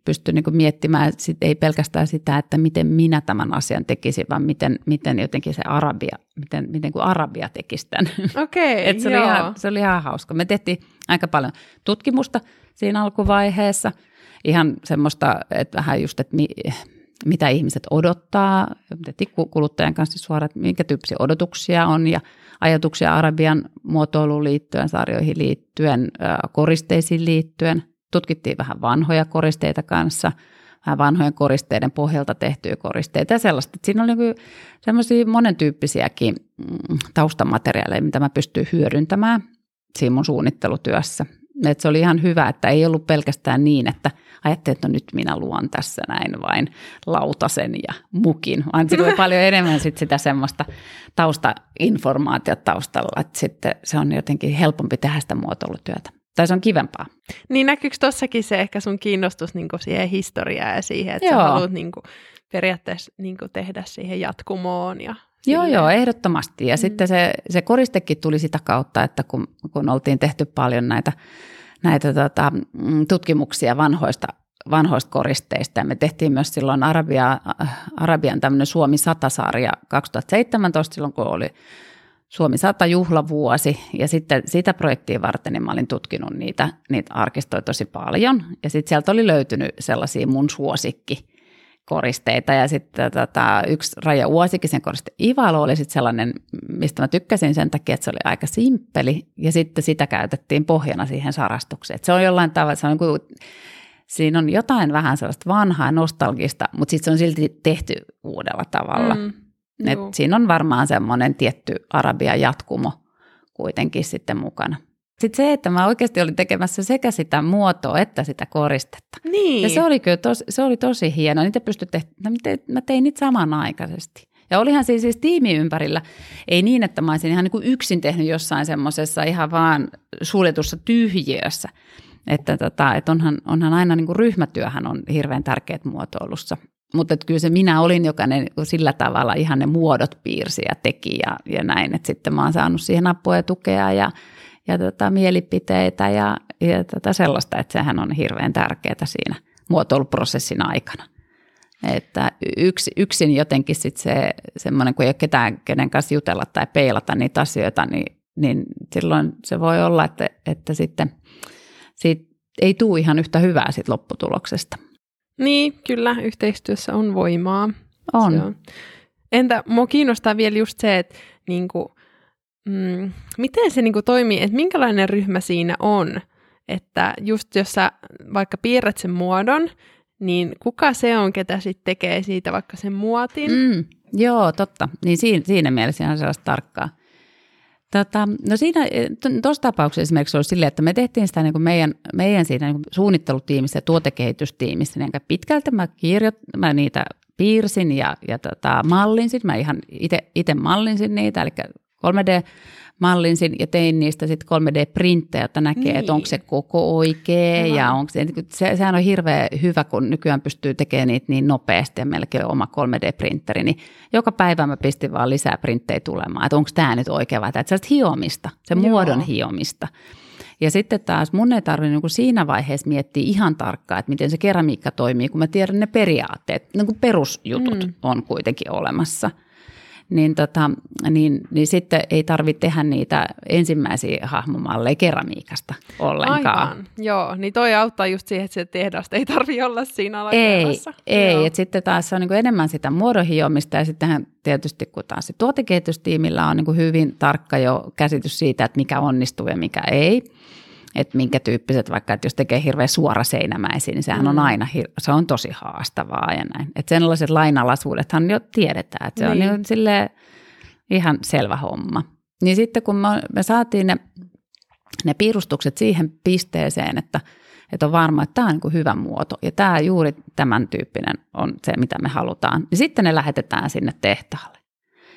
pystyi niin miettimään, sit ei pelkästään sitä, että miten minä tämän asian tekisin, vaan miten, miten jotenkin se Arabia, miten, miten kuin Arabia tekisi tämän. Okei, okay, se, oli ihan, se oli ihan hauska. Me tehtiin aika paljon tutkimusta siinä alkuvaiheessa, ihan semmoista, että vähän just, että mi, mitä ihmiset odottaa, kuluttajan kanssa suoraan, että minkä tyyppisiä odotuksia on ja ajatuksia Arabian muotoiluun liittyen, sarjoihin liittyen, koristeisiin liittyen. Tutkittiin vähän vanhoja koristeita kanssa, vähän vanhojen koristeiden pohjalta tehtyjä koristeita ja sellaista. Että siinä oli niin semmoisia monentyyppisiäkin mm, taustamateriaaleja, mitä mä pystyn hyödyntämään siinä mun suunnittelutyössä. Et se oli ihan hyvä, että ei ollut pelkästään niin, että ajattelin, että no nyt minä luon tässä näin vain lautasen ja mukin, vaan siinä oli paljon enemmän sit sitä semmoista taustainformaatiota taustalla, että sitten se on jotenkin helpompi tehdä sitä muotoilutyötä. Tai se on kivempaa. Niin näkyykö tuossakin se ehkä sun kiinnostus niin siihen historiaan ja siihen, että Joo. sä haluat niin kuin, periaatteessa niin kuin, tehdä siihen jatkumoon ja Joo, joo, ehdottomasti. Ja mm. sitten se, se koristekin tuli sitä kautta, että kun, kun oltiin tehty paljon näitä, näitä tota, mm, tutkimuksia vanhoista, vanhoista koristeista. Ja me tehtiin myös silloin Arabia, Arabian tämmöinen Suomi 100-sarja 2017, silloin kun oli Suomi 100 juhlavuosi ja sitten sitä projektia varten niin mä olin tutkinut niitä, niitä arkistoja tosi paljon ja sitten sieltä oli löytynyt sellaisia mun suosikki koristeita ja sitten tota, yksi Raja Uosikisen koriste Ivalo oli sitten sellainen, mistä mä tykkäsin sen takia, että se oli aika simppeli ja sitten sitä käytettiin pohjana siihen sarastukseen. Et se on jollain tavalla, se on niin kuin, siinä on jotain vähän sellaista vanhaa nostalgista, mutta sitten se on silti tehty uudella tavalla. Mm. Et siinä on varmaan semmoinen tietty Arabian jatkumo kuitenkin sitten mukana. Sitten se, että mä oikeasti olin tekemässä sekä sitä muotoa että sitä koristetta. Niin. Ja se oli kyllä tosi, se oli tosi hienoa. Niitä pystyi tehdä, mä tein niitä samanaikaisesti. Ja olihan siis, siis tiimi ympärillä, ei niin, että mä olisin ihan niin kuin yksin tehnyt jossain semmoisessa ihan vaan suljetussa tyhjiössä. Että, tota, että onhan, onhan aina niin kuin ryhmätyöhän on hirveän tärkeät muotoilussa. Mutta kyllä se minä olin, joka ne sillä tavalla ihan ne muodot piirsi ja teki ja, ja näin. Että sitten mä oon saanut siihen apua ja tukea ja, ja tota, mielipiteitä ja, ja tota sellaista, että sehän on hirveän tärkeää siinä muotoiluprosessin aikana. Että yks, yksin jotenkin sitten se semmoinen, kun ei ole ketään, kenen kanssa jutella tai peilata niitä asioita, niin, niin silloin se voi olla, että, että sitten siitä ei tule ihan yhtä hyvää siitä lopputuloksesta. Niin, kyllä, yhteistyössä on voimaa. On. Se on. Entä mua kiinnostaa vielä just se, että niinku, mm, miten se niinku toimii, että minkälainen ryhmä siinä on, että just jos sä vaikka piirrät sen muodon, niin kuka se on, ketä sitten tekee siitä vaikka sen muotin? Mm, joo, totta. Niin siinä, siinä mielessä on sellaista tarkkaa. Tota, no siinä, tuossa tapauksessa esimerkiksi oli silleen, että me tehtiin sitä niin kuin meidän, meidän siinä niin kuin suunnittelutiimissä ja tuotekehitystiimissä, niin pitkälti. Mä, kirjoit, mä niitä piirsin ja, ja tota, mallinsin, mä ihan itse mallinsin niitä, eli 3D mallinsin ja tein niistä sitten 3D-printtejä, että näkee, niin. että onko se koko oikea Hyvä. ja onko se, se, sehän on hirveän hyvä, kun nykyään pystyy tekemään niitä niin nopeasti ja on oma 3D-printeri, niin joka päivä mä pistin vaan lisää printtejä tulemaan, että onko tämä nyt oikea vai että hiomista, se Joo. muodon hiomista. Ja sitten taas mun ei tarvitse niin siinä vaiheessa miettiä ihan tarkkaan, että miten se keramiikka toimii, kun mä tiedän ne periaatteet, niin kuin perusjutut mm. on kuitenkin olemassa – niin, tota, niin, niin sitten ei tarvitse tehdä niitä ensimmäisiä hahmomalleja keramiikasta ollenkaan. Aivan, joo. Niin toi auttaa just siihen, että se tehdasta ei tarvitse olla siinä alakerrassa. Ei, ei. että sitten taas se on niin enemmän sitä muodonhiomista ja sittenhän tietysti kun taas se tuotekehitystiimillä on niin hyvin tarkka jo käsitys siitä, että mikä onnistuu ja mikä ei että minkä tyyppiset, vaikka että jos tekee hirveän seinämäisiä, niin sehän mm. on aina, se on tosi haastavaa ja näin. Että sellaiset lainalaisuudethan jo tiedetään, että se niin. on niin sille ihan selvä homma. Niin sitten kun me, me saatiin ne, ne piirustukset siihen pisteeseen, että, että on varma, että tämä on niin hyvä muoto ja tämä juuri tämän tyyppinen on se, mitä me halutaan, niin sitten ne lähetetään sinne tehtaalle.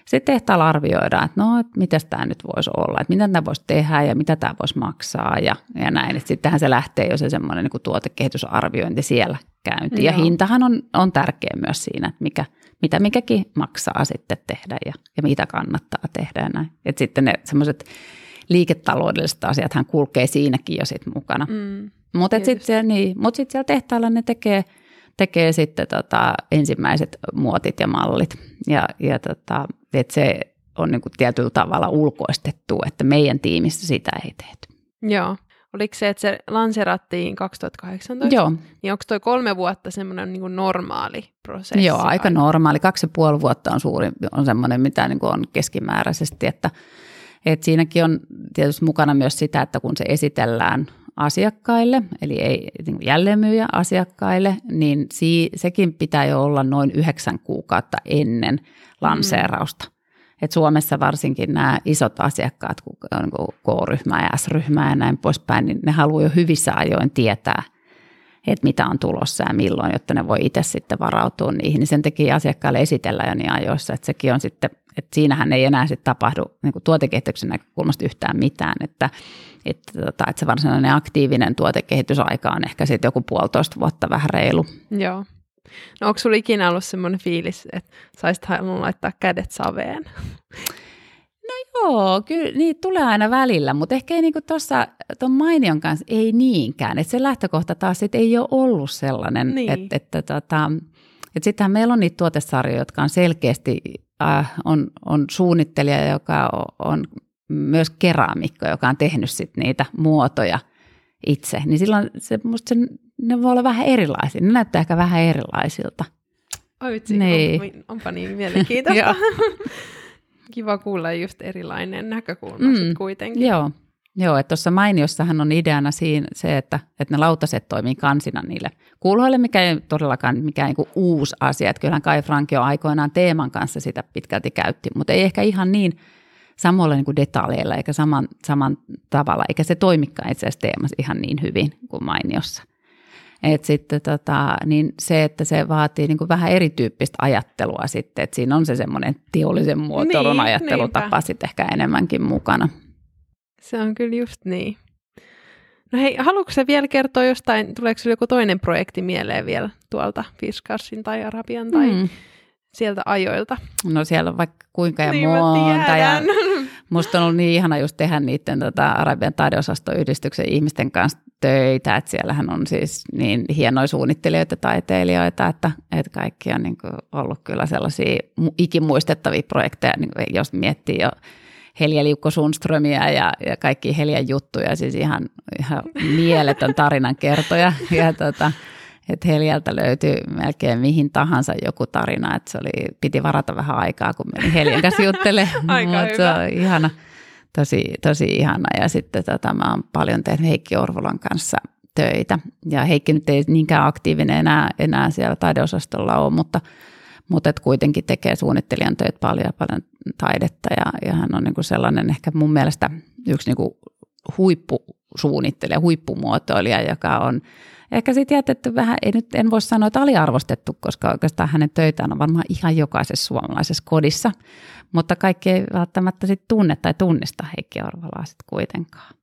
Sitten tehtaalla arvioidaan, että no, että miten tämä nyt voisi olla, että mitä tämä voisi tehdä ja mitä tämä voisi maksaa ja, ja näin. Että sittenhän se lähtee jo se semmoinen niin tuotekehitysarviointi siellä käyntiin. Ja hintahan on, on tärkeä myös siinä, että mikä, mitä mikäkin maksaa sitten tehdä ja, ja mitä kannattaa tehdä ja näin. Että sitten ne semmoiset liiketaloudelliset asiathan kulkee siinäkin jo sitten mukana. Mm, Mutta sitten niin, mut sit siellä tehtaalla ne tekee – tekee sitten tota, ensimmäiset muotit ja mallit. Ja, ja tota, että se on niin kuin tietyllä tavalla ulkoistettu, että meidän tiimissä sitä ei tehty. Joo. Oliko se, että se lanserattiin 2018? Joo. Niin onko toi kolme vuotta semmoinen niin normaali prosessi? Joo, aika normaali. Kaksi ja puoli vuotta on suuri, on semmoinen, mitä niin on keskimääräisesti, että, että siinäkin on tietysti mukana myös sitä, että kun se esitellään asiakkaille, eli ei niin jälleenmyyjä asiakkaille, niin si, sekin pitää jo olla noin yhdeksän kuukautta ennen lanseerausta. Mm. Et Suomessa varsinkin nämä isot asiakkaat, kun on K-ryhmä ja S-ryhmä ja näin poispäin, niin ne haluaa jo hyvissä ajoin tietää, että mitä on tulossa ja milloin, jotta ne voi itse sitten varautua niihin. Niin sen takia asiakkaille esitellä jo niin ajoissa, että sekin on sitten, että siinähän ei enää sitten tapahdu niin tuotekehityksen näkökulmasta yhtään mitään, että, että, tota, että se varsinainen aktiivinen tuotekehitysaika on ehkä sitten joku puolitoista vuotta vähän reilu. Joo. No onko sulla ikinä ollut semmoinen fiilis, että saisit halunnut laittaa kädet saveen? No joo, kyllä niitä tulee aina välillä, mutta ehkä ei niinku tuossa tuon mainion kanssa ei niinkään. Että se lähtökohta taas sit ei ole ollut sellainen, niin. että, että, tota, että sittenhän meillä on niitä tuotesarjoja, jotka on selkeästi, äh, on, on suunnittelija, joka on myös keraamikko, joka on tehnyt sit niitä muotoja itse. Niin silloin se, musta se ne voi olla vähän erilaisia. Ne näyttää ehkä vähän erilaisilta. Oi vitsi, niin. onpa, onpa niin mielenkiintoista. Kiva kuulla just erilainen näkökulma mm, sit kuitenkin. Joo, Joo että tuossa mainiossahan on ideana siinä se, että, että ne lautaset toimii kansina niille kulhoille, mikä ei todellakaan mikään niin uusi asia. Että kyllähän Kai Franki on aikoinaan teeman kanssa sitä pitkälti käytti, mutta ei ehkä ihan niin samoilla niin detaljeilla eikä saman, saman tavalla, eikä se toimikaan itse asiassa teemassa ihan niin hyvin kuin mainiossa. Et sitten tota, niin se, että se vaatii niin kuin vähän erityyppistä ajattelua sitten, että siinä on se semmoinen teollisen muotoilun niin, ajattelutapa niinpä. sitten ehkä enemmänkin mukana. Se on kyllä just niin. No hei, haluatko sä vielä kertoa jostain, tuleeko sinulle joku toinen projekti mieleen vielä tuolta Fiskarsin tai Arabian tai mm. Sieltä ajoilta? No siellä on vaikka kuinka ja niin monta. Ja musta on ollut niin ihana just tehdä niiden tota, Arabian taideosastoyhdistyksen ihmisten kanssa töitä, että siellähän on siis niin hienoja suunnittelijoita, taiteilijoita, että, että kaikki on niin kuin ollut kyllä sellaisia ikimuistettavia projekteja, niin jos miettii jo Helja Liukko Sundströmiä ja, ja kaikki Heljan juttuja, siis ihan, ihan mieletön tarinan kertoja. Ja tota, että Heljalta löytyi melkein mihin tahansa joku tarina, että se oli, piti varata vähän aikaa, kun meni Heljan kanssa juttelemaan, mutta se on ihana tosi, tosi ihana. Ja sitten tota, mä oon paljon tehnyt Heikki Orvolan kanssa töitä. Ja Heikki nyt ei niinkään aktiivinen enää, enää siellä taideosastolla ole, mutta, mutta et kuitenkin tekee suunnittelijan töitä paljon ja paljon taidetta. Ja, ja hän on niin kuin sellainen ehkä mun mielestä yksi niin kuin huippusuunnittelija, huippumuotoilija, joka on ehkä sitten jätetty vähän, ei nyt en voi sanoa, että aliarvostettu, koska oikeastaan hänen töitään on varmaan ihan jokaisessa suomalaisessa kodissa. Mutta kaikki ei välttämättä sit tunne tai tunnista Heikki Orvalaa sitten kuitenkaan.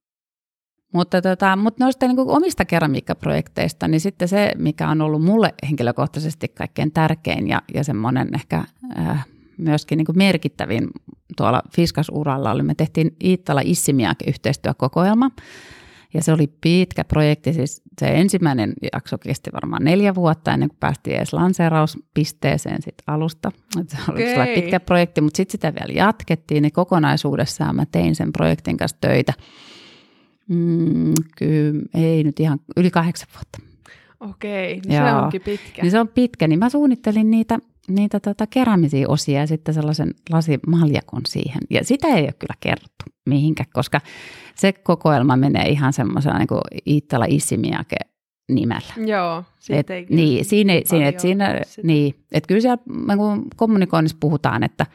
Mutta, tota, mutta noista niin kuin omista keramiikkaprojekteista, niin sitten se, mikä on ollut mulle henkilökohtaisesti kaikkein tärkein ja, ja semmoinen ehkä äh, myöskin niin kuin merkittävin tuolla Fiskas-uralla oli, me tehtiin Iittala Issimiake-yhteistyökokoelma, ja se oli pitkä projekti, siis se ensimmäinen jakso kesti varmaan neljä vuotta ennen kuin päästiin edes lanseerauspisteeseen sit alusta. Se oli okay. pitkä projekti, mutta sitten sitä vielä jatkettiin, niin kokonaisuudessaan mä tein sen projektin kanssa töitä. Mm, kyllä, ei nyt ihan yli kahdeksan vuotta. Okei, niin se onkin pitkä. Niin se on pitkä, niin mä suunnittelin niitä, niitä tota keramisia osia ja sitten sellaisen lasimaljakon siihen. Ja sitä ei ole kyllä kerrottu mihinkä, koska se kokoelma menee ihan semmoisena niin kuin Iittala Issimiake nimellä. Joo, et, ei niin, siinä, niin siinä, et siinä, niin, et kyllä siellä niin kommunikoinnissa puhutaan, että,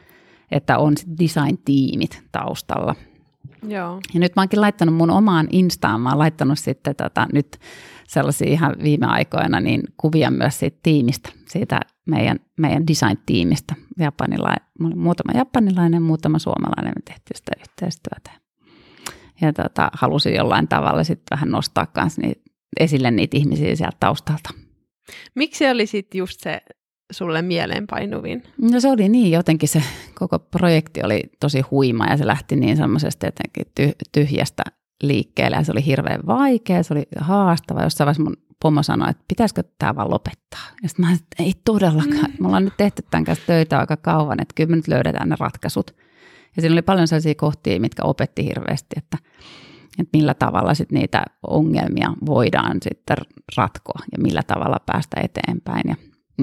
että on design-tiimit taustalla. Joo. Ja nyt mä oonkin laittanut mun omaan Instaan, mä oon laittanut sitten tota, nyt sellaisia ihan viime aikoina niin kuvia myös siitä tiimistä, siitä meidän, meidän design-tiimistä. Japanila, muutama japanilainen, muutama suomalainen, me tehtiin sitä yhteistyötä. Ja tota, halusin jollain tavalla sitten vähän nostaa kanssa niitä, esille niitä ihmisiä sieltä taustalta. Miksi oli sitten just se sulle mieleenpainuvin? No se oli niin, jotenkin se koko projekti oli tosi huima ja se lähti niin semmoisesta jotenkin tyhjästä liikkeelle ja se oli hirveän vaikea, se oli haastava. Jossain vaiheessa mun pomo sanoi, että pitäisikö tämä vaan lopettaa. Ja sitten mä sanoin, että ei todellakaan. Mm. Me ollaan nyt tehty tämän kanssa töitä aika kauan, että kyllä me nyt löydetään ne ratkaisut. Ja siinä oli paljon sellaisia kohtia, mitkä opetti hirveästi, että, että millä tavalla sit niitä ongelmia voidaan sitten ratkoa ja millä tavalla päästä eteenpäin ja,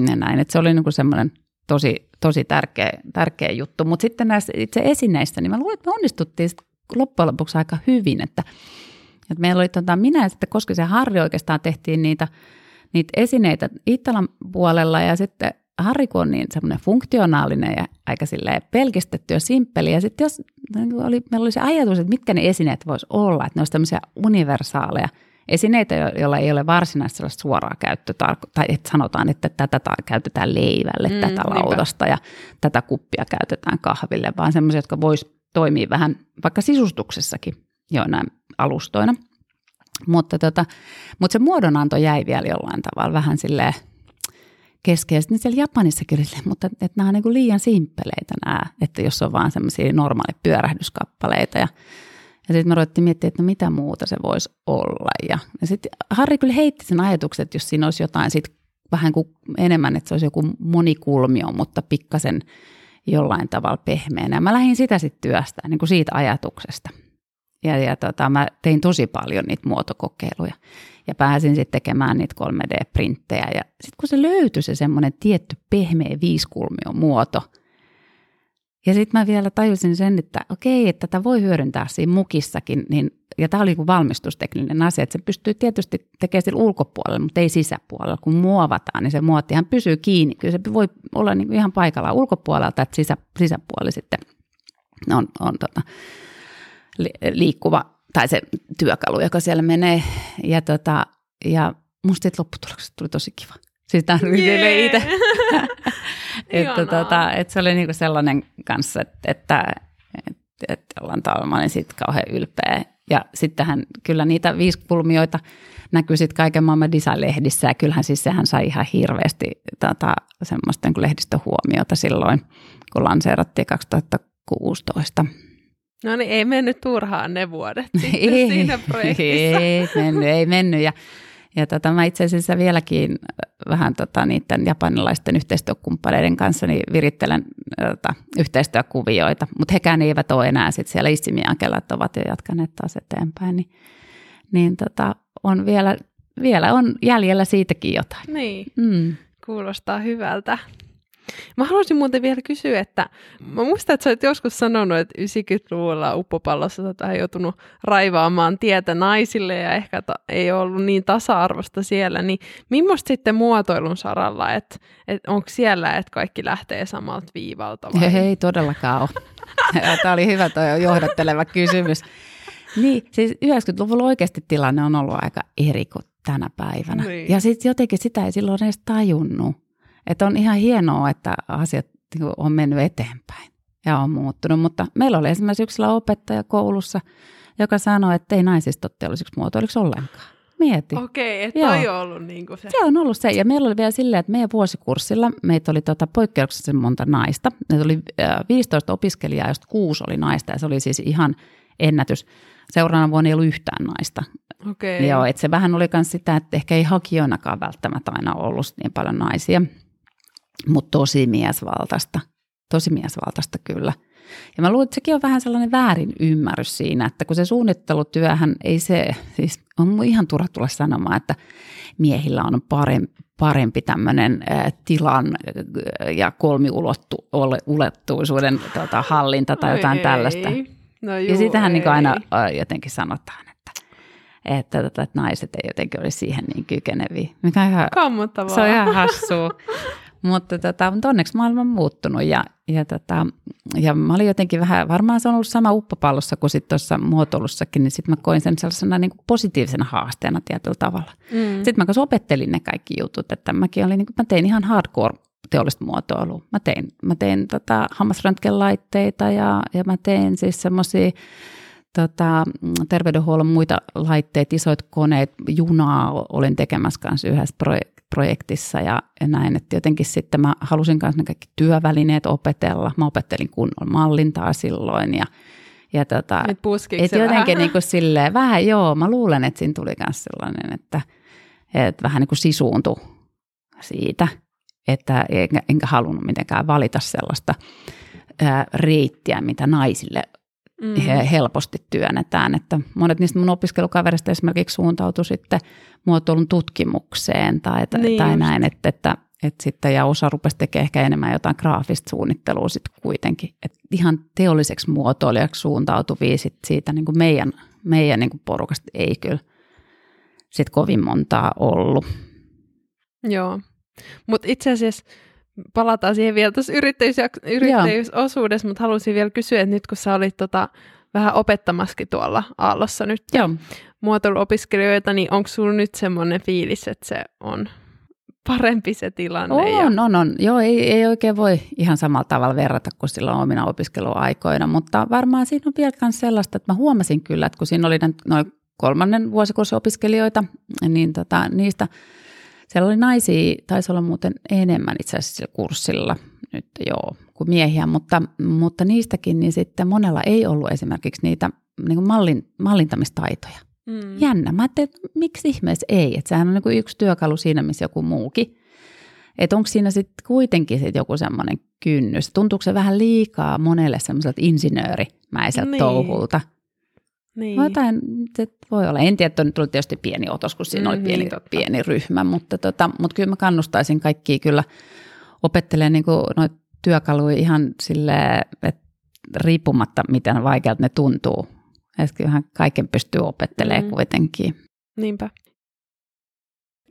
ja näin. Että se oli niin semmoinen tosi, tosi tärkeä, tärkeä juttu. Mutta sitten näissä itse esineissä, niin mä luulen, että me onnistuttiin loppujen lopuksi aika hyvin, että, että meillä oli tota, minä ja sitten se Harri oikeastaan tehtiin niitä, niitä esineitä Ittalan puolella ja sitten Harri kun on niin semmoinen funktionaalinen ja aika silleen pelkistetty ja simppeli. Ja sitten jos niin oli, meillä oli se ajatus, että mitkä ne esineet voisi olla, että ne olisi tämmöisiä universaaleja esineitä, joilla ei ole varsinaista sellaista suoraa käyttötarko- tai että sanotaan, että tätä käytetään leivälle, mm, tätä lautasta niinpä. ja tätä kuppia käytetään kahville, vaan semmoisia, jotka vois toimii vähän vaikka sisustuksessakin joinain alustoina. Mutta, tota, mutta se muodonanto jäi vielä jollain tavalla vähän silleen keskeisesti. Niin siellä Japanissakin silleen, mutta että nämä on niin kuin liian simppeleitä nämä, että jos on vaan semmoisia normaaleja pyörähdyskappaleita ja ja sitten me ruvettiin miettiä, että no mitä muuta se voisi olla. Ja, ja sitten Harri kyllä heitti sen ajatuksen, että jos siinä olisi jotain sit vähän kuin enemmän, että se olisi joku monikulmio, mutta pikkasen jollain tavalla pehmeänä. Mä lähdin sitä sitten työstä, niin kuin siitä ajatuksesta. Ja, ja tota, mä tein tosi paljon niitä muotokokeiluja ja pääsin sitten tekemään niitä 3D-printtejä. Ja sitten kun se löytyi se semmoinen tietty pehmeä viiskulmio muoto, ja sitten mä vielä tajusin sen, että okei, että tätä voi hyödyntää siinä mukissakin, niin, ja tämä oli kuin valmistustekninen asia, että se pystyy tietysti tekemään sillä ulkopuolella, mutta ei sisäpuolella. Kun muovataan, niin se muottihan pysyy kiinni. Kyllä se voi olla niin kuin ihan paikalla ulkopuolelta, että sisä, sisäpuoli sitten on, on tota, liikkuva, tai se työkalu, joka siellä menee. Ja, tota, ja musta lopputuloksesta tuli tosi kiva. Siis tämä yeah. itse. että, tota, että se oli niinku sellainen kanssa, että, että, että, että ollaan mä olin siitä kauhean ylpeä. Ja sittenhän kyllä niitä viisikulmioita näkyy sitten kaiken maailman design-lehdissä ja kyllähän siis sehän sai ihan hirveästi tota, semmoista niin lehdistöhuomiota silloin, kun lanseerattiin 2016. No niin, ei mennyt turhaan ne vuodet ei, siinä projektissa. Ei mennyt, ei mennyt. Ja ja tota, mä itse asiassa vieläkin vähän tota, niiden japanilaisten yhteistyökumppaneiden kanssa niin virittelen tota, yhteistyökuvioita, mutta hekään eivät ole enää sit siellä Issimiankella, että ovat jo jatkaneet taas eteenpäin, niin, niin tota, on vielä, vielä on jäljellä siitäkin jotain. Niin, mm. kuulostaa hyvältä. Mä haluaisin muuten vielä kysyä, että mä muistan, että sä olet joskus sanonut, että 90-luvulla uppopallossa tätä on joutunut raivaamaan tietä naisille ja ehkä ta- ei ollut niin tasa-arvosta siellä, niin millaista sitten muotoilun saralla, että, että onko siellä, että kaikki lähtee samalta viivalta vai? Ei, ei todellakaan ole. Tämä oli hyvä tuo johdatteleva kysymys. Niin, siis 90-luvulla oikeasti tilanne on ollut aika eri kuin tänä päivänä. Niin. Ja sitten jotenkin sitä ei silloin edes tajunnut. Että on ihan hienoa, että asiat niinku on mennyt eteenpäin ja on muuttunut. Mutta meillä oli esimerkiksi yksi opettaja koulussa, joka sanoi, että ei naisista ole teollisiksi muotoiliksi ollenkaan. Mieti. Okei, että toi on ollut niin kuin se. Se on ollut se. Ja meillä oli vielä silleen, että meidän vuosikurssilla meitä oli tota poikkeuksellisen monta naista. Meitä oli 15 opiskelijaa, josta kuusi oli naista ja se oli siis ihan ennätys. Seuraavana vuonna ei ollut yhtään naista. Okei. Joo, että se vähän oli myös sitä, että ehkä ei hakijoinakaan välttämättä aina ollut niin paljon naisia mutta tosi miesvaltaista. Tosi miesvaltaista kyllä. Ja mä luulen, että sekin on vähän sellainen väärin ymmärrys siinä, että kun se suunnittelutyöhän ei se, siis on ihan turha tulla sanomaan, että miehillä on parempi, parempi tämmöinen tilan ja kolmiulottuisuuden tota, hallinta tai jotain ei, tällaista. No juu, ja sitähän niin aina jotenkin sanotaan, että, että, että, että naiset ei jotenkin ole siihen niin kykeneviä. Mikä on ihan, Kammottavaa. Se on ihan hassua. Mutta, tota, mutta onneksi maailma on muuttunut ja, ja, tota, ja mä olin jotenkin vähän, varmaan se on ollut sama uppopallossa kuin sitten tuossa muotoilussakin, niin sitten mä koin sen sellaisena niin kuin positiivisena haasteena tietyllä tavalla. Mm. Sitten mä kanssa opettelin ne kaikki jutut, että mäkin olin, niin kuin, mä tein ihan hardcore teollista muotoilua. Mä tein, mä tein tota, hammasröntgenlaitteita ja, ja mä tein siis semmoisia tota, terveydenhuollon muita laitteita, isoit koneet, junaa olin tekemässä kanssa yhdessä projektissa ja, ja näin, että jotenkin sitten mä halusin kanssa ne kaikki työvälineet opetella. Mä opettelin kunnon mallintaa silloin ja, ja tota, et jotenkin vähän? niin kuin silleen, vähän joo, mä luulen, että siinä tuli myös sellainen, että, että vähän niin kuin sisuuntui siitä, että enkä, enkä halunnut mitenkään valita sellaista ää, reittiä, mitä naisille mm. helposti työnnetään. Että monet niistä mun opiskelukaverista esimerkiksi suuntautui sitten muotoilun tutkimukseen tai, niin tai näin, että, että, että sitten, ja osa rupesi tekemään ehkä enemmän jotain graafista suunnittelua sitten kuitenkin. Että ihan teolliseksi muotoilijaksi suuntautuvia sit siitä niin kuin meidän, meidän niin kuin porukasta ei kyllä sit kovin montaa ollut. Joo, mutta itse asiassa palataan siihen vielä tuossa yrittäjyys, yrittäjyysosuudessa, mutta halusin vielä kysyä, että nyt kun sä olit tota, vähän opettamaskin tuolla Aallossa nyt Joo. muotoiluopiskelijoita, niin onko sulla nyt semmoinen fiilis, että se on parempi se tilanne? On, ja... on, on. Joo, ei, ei oikein voi ihan samalla tavalla verrata kuin silloin omina opiskeluaikoina, mutta varmaan siinä on vielä myös sellaista, että mä huomasin kyllä, että kun siinä oli noin kolmannen vuosikurssin opiskelijoita, niin tota, niistä – siellä oli naisia, taisi olla muuten enemmän itse asiassa kurssilla nyt joo, kuin miehiä, mutta, mutta niistäkin niin sitten monella ei ollut esimerkiksi niitä niin kuin mallin, mallintamistaitoja. Mm. Jännä. Mä ajattelin, että miksi ihmeessä ei? Että sehän on niin kuin yksi työkalu siinä, missä joku muukin. Että onko siinä sitten kuitenkin sit joku semmoinen kynnys? Tuntuuko se vähän liikaa monelle semmoiselta insinöörimäiseltä niin. touhulta? Niin. No jotain, se voi olla. En tiedä, että on tullut tietysti pieni otos, kun siinä mm, oli pieni, niin, pieni ryhmä, mutta, tota, mutta kyllä mä kannustaisin kaikkia kyllä opettelemaan niin noita työkaluja ihan sille, että riippumatta miten vaikealta ne tuntuu. Että kyllähän kaiken pystyy opettelemaan mm. kuitenkin. Niinpä.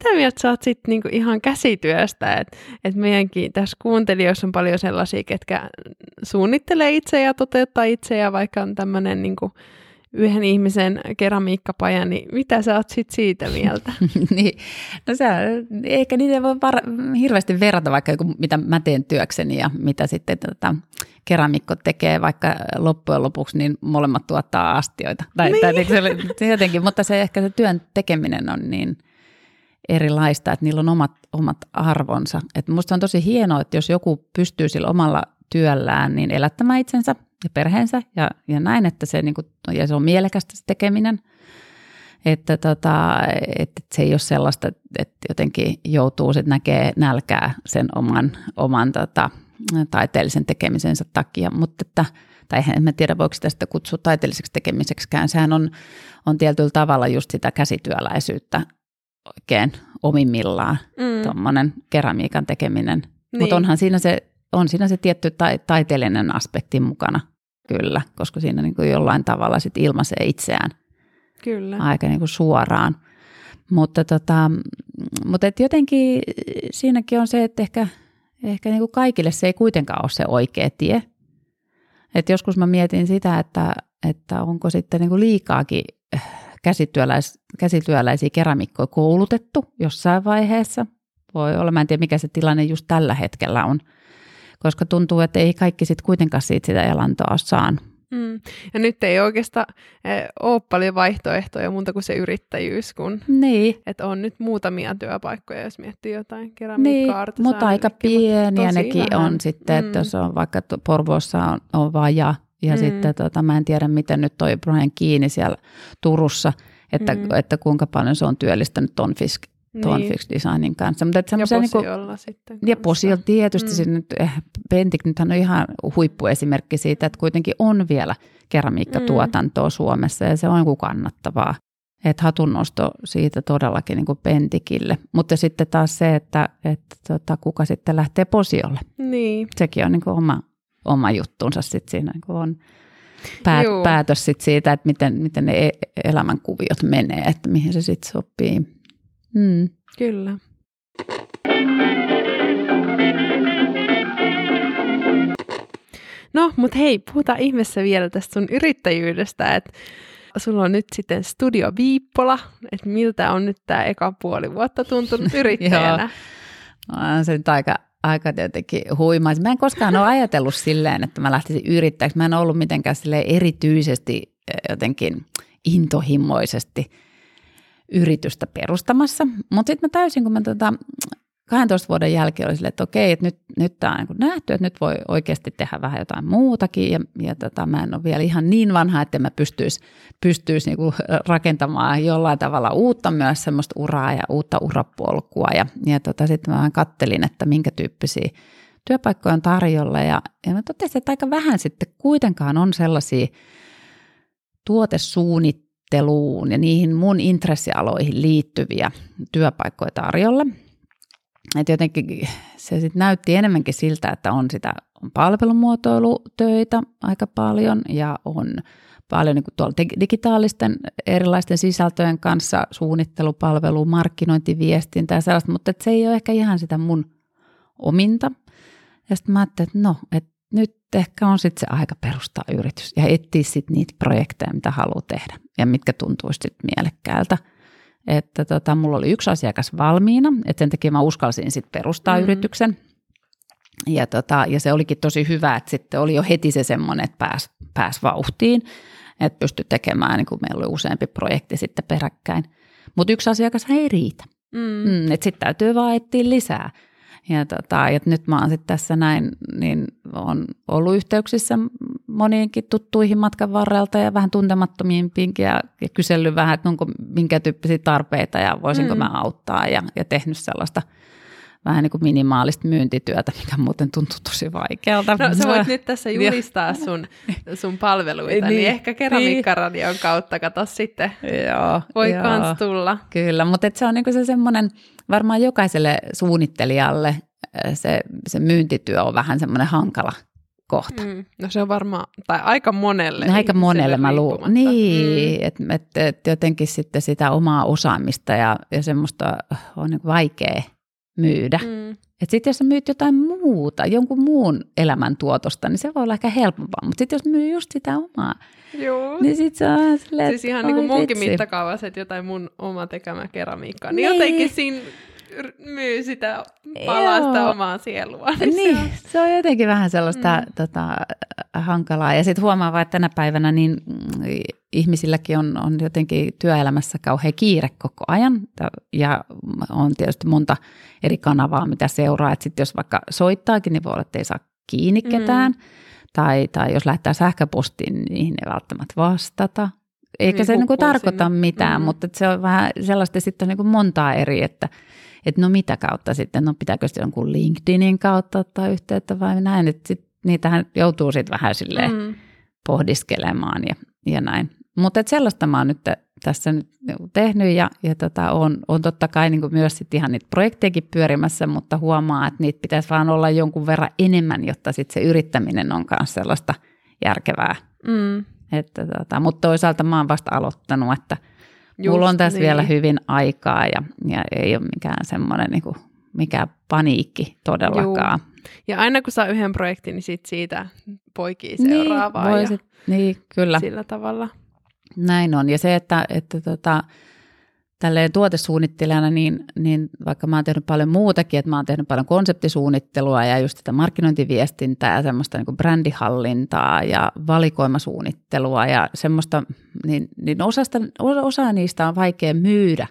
Mitä mieltä sä oot sit niinku ihan käsityöstä, että et meidänkin tässä kuuntelijoissa on paljon sellaisia, ketkä suunnittelee itse ja toteuttaa itse ja vaikka on tämmöinen niinku, yhden ihmisen keramiikkapajan, niin mitä sä oot sit siitä mieltä? niin, no se, eikä niitä voi var- hirveästi verrata vaikka joku, mitä mä teen työkseni ja mitä sitten tota, keramikko tekee, vaikka loppujen lopuksi niin molemmat tuottaa astioita. Tai, niin. tai se, jotenkin, mutta se ehkä se työn tekeminen on niin erilaista, että niillä on omat, omat arvonsa. Et musta on tosi hienoa, että jos joku pystyy sillä omalla työllään niin elättämään itsensä ja perheensä ja, ja näin, että se, niin kuin, ja se on mielekästä se tekeminen. Että, tota, että se ei ole sellaista, että jotenkin joutuu sitten näkee nälkää sen oman, oman tota, taiteellisen tekemisensä takia, mutta että, tai en mä tiedä voiko sitä sitten kutsua taiteelliseksi tekemiseksikään, sehän on, on tietyllä tavalla just sitä käsityöläisyyttä oikein omimmillaan, mm. tuommoinen keramiikan tekeminen. Niin. Mutta onhan siinä se, on siinä se tietty ta- taiteellinen aspekti mukana. Kyllä, koska siinä niin kuin jollain tavalla sit ilmaisee itseään Kyllä. aika niin kuin suoraan. Mutta, tota, mutta et jotenkin siinäkin on se, että ehkä, ehkä niin kuin kaikille se ei kuitenkaan ole se oikea tie. Et joskus mä mietin sitä, että, että onko sitten niin kuin liikaakin käsityöläis, käsityöläisiä keramikkoja koulutettu jossain vaiheessa. Voi olla, mä en tiedä mikä se tilanne just tällä hetkellä on – koska tuntuu, että ei kaikki sitten kuitenkaan siitä sitä elantoa saan. Mm. Ja nyt ei oikeastaan eh, ole paljon vaihtoehtoja muuta kuin se yrittäjyys, kun niin. että on nyt muutamia työpaikkoja, jos miettii jotain keramiikkaa. Niin, mutta aika pieniä nekin vähän. on sitten, mm. että jos on vaikka Porvoossa on, on vaja, ja mm. sitten tota, mä en tiedä, miten nyt toi Brian kiinni siellä Turussa, että, mm. että kuinka paljon se on työllistänyt ton Fisk tuon niin. Fix Designin kanssa. Mutta ja Posiolla niin sitten. Ja Posiolla tietysti, mm. nyt, eh, Pentik nythän on ihan huippuesimerkki siitä, että kuitenkin on vielä keramiikkatuotantoa mm. Suomessa ja se on kuin kannattavaa. Että hatunnosto siitä todellakin niin kuin Pentikille. Mutta sitten taas se, että, että tota, kuka sitten lähtee Posiolle. Niin. Sekin on niin kuin oma, oma juttunsa sitten siinä niin kuin on päät, päätös sit siitä, että miten, miten ne e-, elämänkuviot menee, että mihin se sitten sopii. Mm. Kyllä. No, mutta hei, puhutaan ihmeessä vielä tästä sun yrittäjyydestä, että sulla on nyt sitten Studio Viippola, että miltä on nyt tämä eka puoli vuotta tuntunut yrittäjänä? Joo, se nyt aika, aika jotenkin huimaa. Mä en koskaan ole ajatellut silleen, että mä lähtisin yrittäjäksi. Mä en ollut mitenkään erityisesti eh, jotenkin intohimoisesti yritystä perustamassa. Mutta sitten mä täysin, kun mä tota 12 vuoden jälkeen oli sille, että okei, että nyt, nyt tämä on niin nähty, että nyt voi oikeasti tehdä vähän jotain muutakin. Ja, ja tota, mä en ole vielä ihan niin vanha, että mä pystyisi, pystyisi niin rakentamaan jollain tavalla uutta myös semmoista uraa ja uutta urapolkua. Ja, ja tota, sitten mä vähän kattelin, että minkä tyyppisiä työpaikkoja on tarjolla. Ja, ja mä totesin, että aika vähän sitten kuitenkaan on sellaisia tuotesuunnitteluun ja niihin mun intressialoihin liittyviä työpaikkoja tarjolla. Et jotenkin se sit näytti enemmänkin siltä, että on sitä on palvelumuotoilutöitä aika paljon ja on paljon niin tuolla digitaalisten erilaisten sisältöjen kanssa suunnittelupalvelu, markkinointi, viestintä ja sellaista, mutta se ei ole ehkä ihan sitä mun ominta. Ja sitten mä ajattelin, että no, että nyt ehkä on sitten se aika perustaa yritys ja etsiä sitten niitä projekteja, mitä haluaa tehdä ja mitkä tuntuisi sitten mielekkäältä. Että tota, mulla oli yksi asiakas valmiina, että sen takia mä uskalsin sitten perustaa mm-hmm. yrityksen. Ja, tota, ja se olikin tosi hyvä, että sitten oli jo heti se semmoinen, että pääsi pääs vauhtiin, että pystyi tekemään, niin kuin meillä oli useampi projekti sitten peräkkäin. Mutta yksi asiakas ei riitä. Mm. Mm, että sitten täytyy vaan etsiä lisää. Ja, tota, ja nyt mä oon sitten tässä näin, niin on ollut yhteyksissä moniinkin tuttuihin matkan varrelta ja vähän tuntemattomiinkin ja, ja kysellyt vähän, että onko minkä tyyppisiä tarpeita ja voisinko mm. mä auttaa ja, ja tehnyt sellaista vähän niin kuin minimaalista myyntityötä, mikä muuten tuntuu tosi vaikealta. No sä voit nyt tässä julistaa sun, sun palveluita, niin, niin ehkä keramiikkaradion kautta, kato sitten, joo, voi joo, kans tulla. Kyllä, mutta se on niin se semmoinen, varmaan jokaiselle suunnittelijalle se, se myyntityö on vähän semmoinen hankala kohta. Mm, no se on varmaan, tai aika monelle. No, aika monelle mä luulen. Niin, mm. että et, et jotenkin sitten sitä omaa osaamista ja, ja semmoista on niin vaikea myydä. Mm. Että sitten jos sä myyt jotain muuta, jonkun muun elämäntuotosta, niin se voi olla ehkä helpompaa. Mutta sitten jos myy just sitä omaa, Joo. niin sitten se on silleen, Siis ihan niin kuin munkin mittakaavassa, että jotain mun oma tekemä keramiikkaa. Niin, niin jotenkin siinä myy sitä palasta Joo. omaa sielua. Niin, niin se, on... se on jotenkin vähän sellaista mm. tota, hankalaa. Ja sitten huomaa vaan, että tänä päivänä niin mm, ihmisilläkin on, on jotenkin työelämässä kauhean kiire koko ajan. Ja on tietysti monta eri kanavaa, mitä seuraa. Että sitten jos vaikka soittaakin, niin voi olla, että ei saa kiinni mm. ketään. Mm. Tai, tai jos lähettää sähköpostiin, niin niihin ei välttämättä vastata. Eikä niin, se niin kuin tarkoita sinne. mitään, mm. mutta se on vähän sellaista sitten niin kuin montaa eri, että – että no mitä kautta sitten, no pitääkö sitten jonkun LinkedInin kautta ottaa yhteyttä vai näin, että sit, niitähän joutuu sitten vähän silleen mm. pohdiskelemaan ja, ja näin. Mutta sellaista mä oon nyt tässä nyt tehnyt ja, ja tota, on, on totta kai niin myös sit ihan niitä projektejakin pyörimässä, mutta huomaa, että niitä pitäisi vaan olla jonkun verran enemmän, jotta sitten se yrittäminen on myös sellaista järkevää. Mm. Että tota, mutta toisaalta mä oon vasta aloittanut, että – Just Mulla on tässä niin. vielä hyvin aikaa ja, ja ei ole mikään semmoinen niin kuin, mikään paniikki todellakaan. Juu. Ja aina kun saa yhden projektin, niin sit siitä poikii seuraavaa. Niin, voisit, ja niin, kyllä. Sillä tavalla. Näin on. Ja se, että, että tota, tälleen tuotesuunnittelijana, niin, niin vaikka mä oon tehnyt paljon muutakin, että mä oon tehnyt paljon konseptisuunnittelua ja just sitä markkinointiviestintää ja semmoista niin brändihallintaa ja valikoimasuunnittelua ja semmoista, niin, niin osasta, osa niistä on vaikea myydä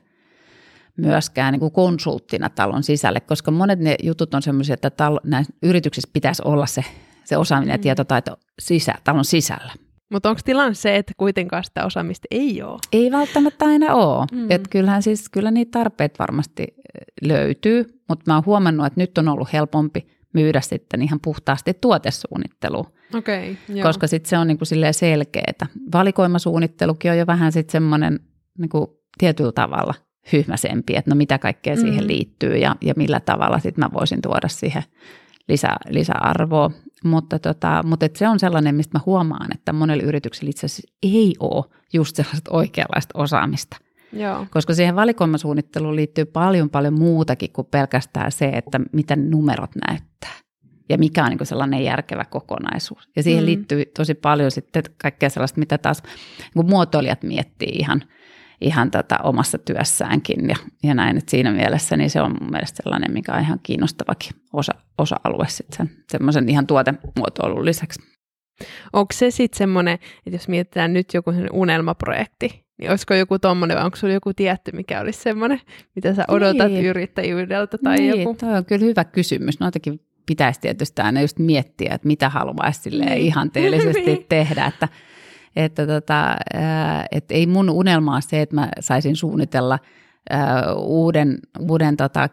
myöskään niin kuin konsulttina talon sisälle, koska monet ne jutut on semmoisia, että talo, näissä yrityksissä pitäisi olla se, se osaaminen ja mm. tietotaito sisä, talon sisällä. Mutta onko tilanne se, että kuitenkaan sitä osaamista ei ole? Ei välttämättä aina ole. Mm. Et kyllähän siis, kyllä niitä tarpeet varmasti löytyy, mutta mä oon huomannut, että nyt on ollut helpompi myydä sitten ihan puhtaasti tuotesuunnittelu. Okay, koska sitten se on niinku selkeää. Valikoimasuunnittelukin on jo vähän sitten semmoinen niinku tietyllä tavalla hyhmäsempi, että no mitä kaikkea mm. siihen liittyy ja, ja millä tavalla sitten mä voisin tuoda siihen lisä, lisäarvoa. Mutta, tota, mutta et se on sellainen, mistä mä huomaan, että monella yrityksellä itse asiassa ei ole just sellaista oikeanlaista osaamista. Joo. Koska siihen valikoimasuunnitteluun liittyy paljon paljon muutakin kuin pelkästään se, että mitä numerot näyttää ja mikä on niin sellainen järkevä kokonaisuus. Ja siihen mm. liittyy tosi paljon sitten kaikkea sellaista, mitä taas niin muotoilijat miettii ihan – ihan tota omassa työssäänkin ja, ja näin. että siinä mielessä niin se on mun mielestä sellainen, mikä on ihan kiinnostavakin osa, osa-alue sitten sen, semmoisen ihan tuotemuotoilun lisäksi. Onko se sitten semmoinen, että jos mietitään nyt joku unelmaprojekti, Niin olisiko joku tommonen vai onko sulla joku tietty, mikä olisi semmoinen, mitä sä odotat niin. yrittäjyydeltä tai niin, joku? toi on kyllä hyvä kysymys. Noitakin pitäisi tietysti aina just miettiä, että mitä haluaisi niin. ihanteellisesti niin. tehdä, että että, tota, että ei mun unelma ole se, että mä saisin suunnitella – uuden, uuden tota,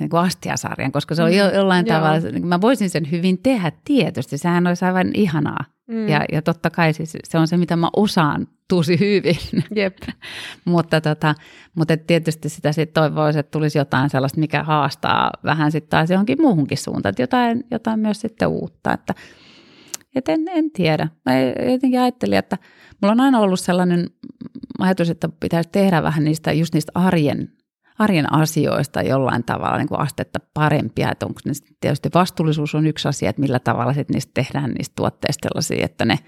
niin kuin astiasarjan, koska se on jo, mm, jollain mm, tavalla, niin mä voisin sen hyvin tehdä tietysti, sehän olisi aivan ihanaa. Mm. Ja, ja totta kai siis se on se, mitä mä osaan tosi hyvin. Jep. mutta, tota, mutta tietysti sitä sitten toivoisi, että tulisi jotain sellaista, mikä haastaa vähän sitten taas johonkin muuhunkin suuntaan, jotain, jotain myös sitten uutta. Että, et en, en tiedä. Mä jotenkin ajattelin, että mulla on aina ollut sellainen ajatus, että pitäisi tehdä vähän niistä, just niistä arjen, arjen asioista jollain tavalla niin kuin astetta parempia. Että onko ne tietysti vastuullisuus on yksi asia, että millä tavalla sitten niistä tehdään niistä tuotteista sellaisia, että ne,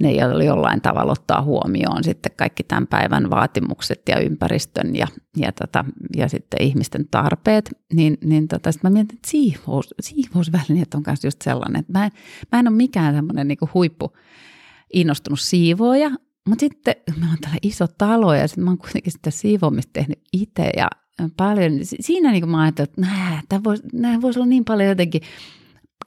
ne jollain tavalla ottaa huomioon sitten kaikki tämän päivän vaatimukset ja ympäristön ja, ja, tota, ja sitten ihmisten tarpeet, niin, niin tota, sitten mä mietin, että siivous, siivousvälineet on myös just sellainen, että mä en, mä en ole mikään semmoinen niin huippu innostunut siivoja, mutta sitten meillä on täällä iso talo ja sitten mä oon kuitenkin sitä siivoamista tehnyt itse ja paljon. Siinä niin mä ajattelin, että nämä voisi, nämä voisi olla niin paljon jotenkin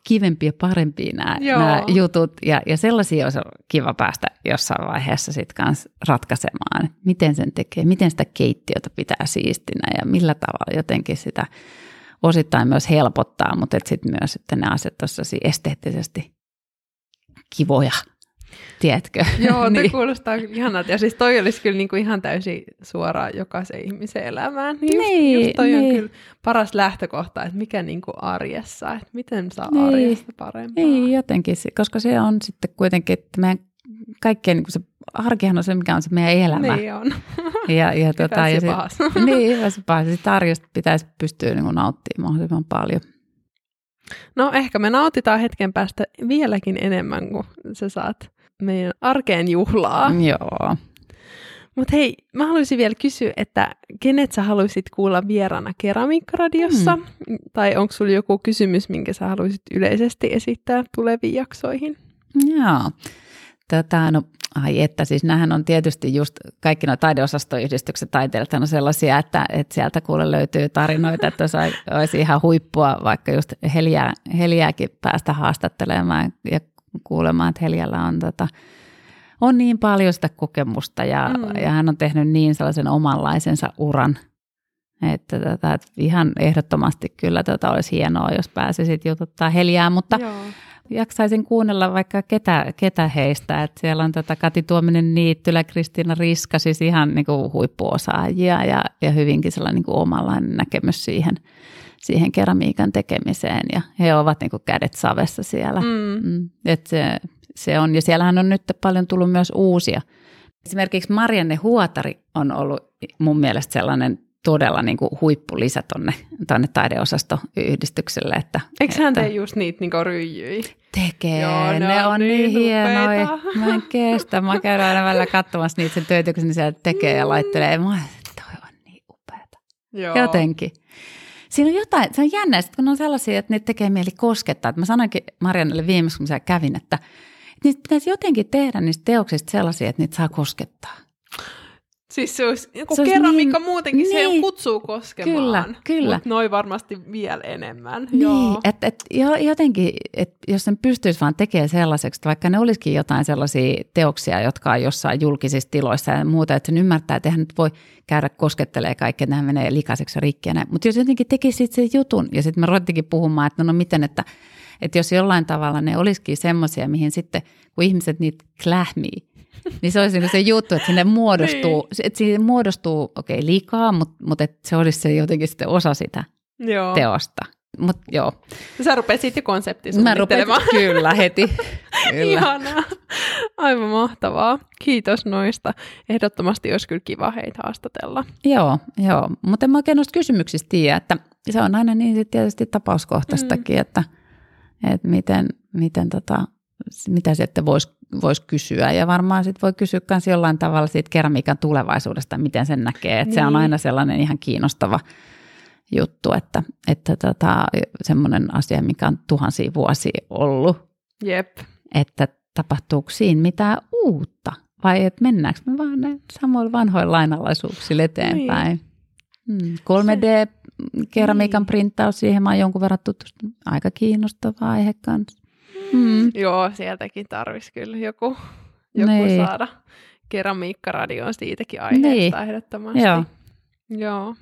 kivempiä ja parempia nämä, nämä jutut. Ja, ja sellaisia olisi kiva päästä jossain vaiheessa sitten kanssa ratkaisemaan, miten sen tekee, miten sitä keittiötä pitää siistinä ja millä tavalla jotenkin sitä osittain myös helpottaa, mutta sitten myös, että ne asiat esteettisesti kivoja Tiedätkö? Joo, niin. kuulostaa ihanalta. Ja siis toi olisi kyllä niinku ihan täysin suoraan jokaisen ihmisen elämään. Just, niin, just toi niin. on kyllä paras lähtökohta, että mikä niinku arjessa, että miten saa niin. arjesta parempaa. Niin, jotenkin, koska se on sitten kuitenkin, että meidän kaikkein niin se arkihan on se, mikä on se meidän elämä. Niin on. Ja, ja, tota, ja sit, niin, hyvässä pahassa. Sitten arjesta pitäisi pystyä niin nauttimaan mahdollisimman paljon. No ehkä me nautitaan hetken päästä vieläkin enemmän, kuin sä saat meidän arkeen juhlaa. Joo. Mutta hei, mä haluaisin vielä kysyä, että kenet sä haluaisit kuulla vieraana Keramiikkaradiossa? Mm. Tai onko sulla joku kysymys, minkä sä haluaisit yleisesti esittää tuleviin jaksoihin? Joo. Tätä, no, ai että, siis nämähän on tietysti just kaikki nuo taideosastoyhdistykset taiteilijat on sellaisia, että, että sieltä kuule löytyy tarinoita, että olisi ihan huippua vaikka just Heliä, Heliääkin päästä haastattelemaan ja kuulemaan, että Heliällä on, tota, on niin paljon sitä kokemusta ja, mm. ja hän on tehnyt niin sellaisen omanlaisensa uran, että, tota, että ihan ehdottomasti kyllä tota olisi hienoa, jos pääsisit jututtaa Heliää, mutta Joo. jaksaisin kuunnella vaikka ketä, ketä heistä. Että siellä on tota Kati Tuominen Niittylä, Kristiina Riska, siis ihan niin kuin huippuosaajia ja, ja hyvinkin sellainen niin kuin omanlainen näkemys siihen – siihen keramiikan tekemiseen ja he ovat niin kuin kädet savessa siellä. Mm. Mm. Et se, se on, ja siellähän on nyt paljon tullut myös uusia. Esimerkiksi Marianne Huotari on ollut mun mielestä sellainen todella niin kuin huippulisä tonne, tonne taideosastoyhdistykselle. Että, Eikö hän tee just niitä niin ryijyjä? Tekee, Joo, ne, ne on, on niin, niin hienoja. Mä en kestä. Mä käyn aina välillä katsomassa niitä sen töitä, kun ne sieltä tekee ja laittelee. Mä toi on niin upeata. Joo. Jotenkin siinä on jotain, se on jännä, kun on sellaisia, että ne tekee mieli koskettaa. Että mä sanoinkin Marianelle viimeksi, kun mä kävin, että, niistä pitäisi jotenkin tehdä niistä teoksista sellaisia, että niitä saa koskettaa. Siis se olisi joku se keramiikka niin, muutenkin, niin, se kutsuu koskemaan. Kyllä, kyllä. Mutta noi varmasti vielä enemmän. Niin, että et, jotenkin, että jos sen pystyisi vaan tekemään sellaiseksi, että vaikka ne olisikin jotain sellaisia teoksia, jotka on jossain julkisissa tiloissa ja muuta, että sen ymmärtää, että eihän nyt voi käydä koskettelee kaikkea, että nämä menee likaiseksi ja rikkiä. Mutta jos jotenkin tekisi sen jutun, ja sitten me ruvettiinkin puhumaan, että no, no miten, että, että jos jollain tavalla ne olisikin semmoisia, mihin sitten, kun ihmiset niitä klähmii, niin se olisi niin se juttu, että sinne muodostuu, niin. että sinne muodostuu okei okay, liikaa, mutta, mutta että se olisi se jotenkin sitten osa sitä joo. teosta. Mut joo. Sä rupeat sitten konsepti Mä rupesin, kyllä, heti. kyllä. Ihanaa. Aivan mahtavaa. Kiitos noista. Ehdottomasti olisi kyllä kiva heitä haastatella. Joo, joo. mutta en mä oikein noista kysymyksistä tiedä, että se on aina niin tietysti tapauskohtaistakin, mm. että, että miten, miten tota, mitä sitten voisi vois kysyä. Ja varmaan sitten voi kysyä myös jollain tavalla siitä keramiikan tulevaisuudesta, miten sen näkee. Että niin. se on niin. aina sellainen ihan kiinnostava juttu, että, että tota, semmoinen asia, mikä on tuhansia vuosia ollut. Jep. Että tapahtuuko siinä mitään uutta vai että mennäänkö me vaan ne samoilla vanhoilla lainalaisuuksilla eteenpäin. Niin. 3D-keramiikan niin. printtaus, siihen mä oon jonkun verran tutustunut. Aika kiinnostava aihe kanssa. Mm. Joo, sieltäkin tarvisi kyllä joku, joku niin. saada keramiikkaradioon siitäkin aiheesta niin. ehdottomasti. Joo. Joo.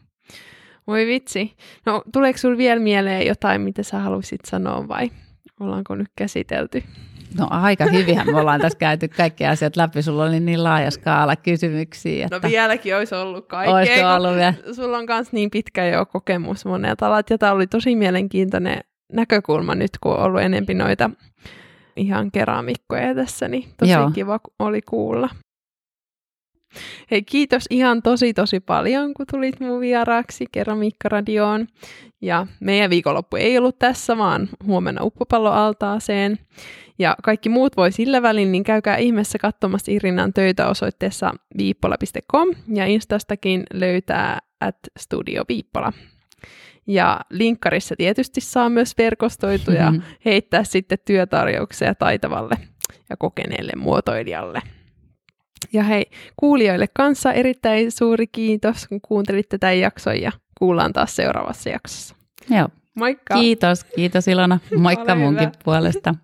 Voi vitsi. No, tuleeko sinulle vielä mieleen jotain, mitä sä haluaisit sanoa vai ollaanko nyt käsitelty? No aika hyvinhän me ollaan tässä käyty kaikki asiat läpi. Sulla oli niin laaja skaala kysymyksiä. Että... No vieläkin olisi ollut kaikkea. Ollut vielä? Sulla on myös niin pitkä jo kokemus monelta alat. Ja tämä oli tosi mielenkiintoinen näkökulma nyt, kun on ollut enempi noita ihan keramikkoja tässä, niin tosi Joo. kiva oli kuulla. Hei, kiitos ihan tosi tosi paljon, kun tulit mun vieraaksi Keramiikkaradioon. Ja meidän viikonloppu ei ollut tässä, vaan huomenna uppopalloaltaaseen. Ja kaikki muut voi sillä välin, niin käykää ihmeessä katsomassa Irinan töitä osoitteessa viippola.com ja Instastakin löytää at Studio Viippola. Ja linkkarissa tietysti saa myös verkostoitua ja mm-hmm. heittää sitten työtarjouksia taitavalle ja kokeneelle muotoilijalle. Ja hei, kuulijoille kanssa erittäin suuri kiitos, kun kuuntelitte tämän jakson ja kuullaan taas seuraavassa jaksossa. Joo. Moikka! Kiitos, kiitos Ilona. Moikka munkin puolesta.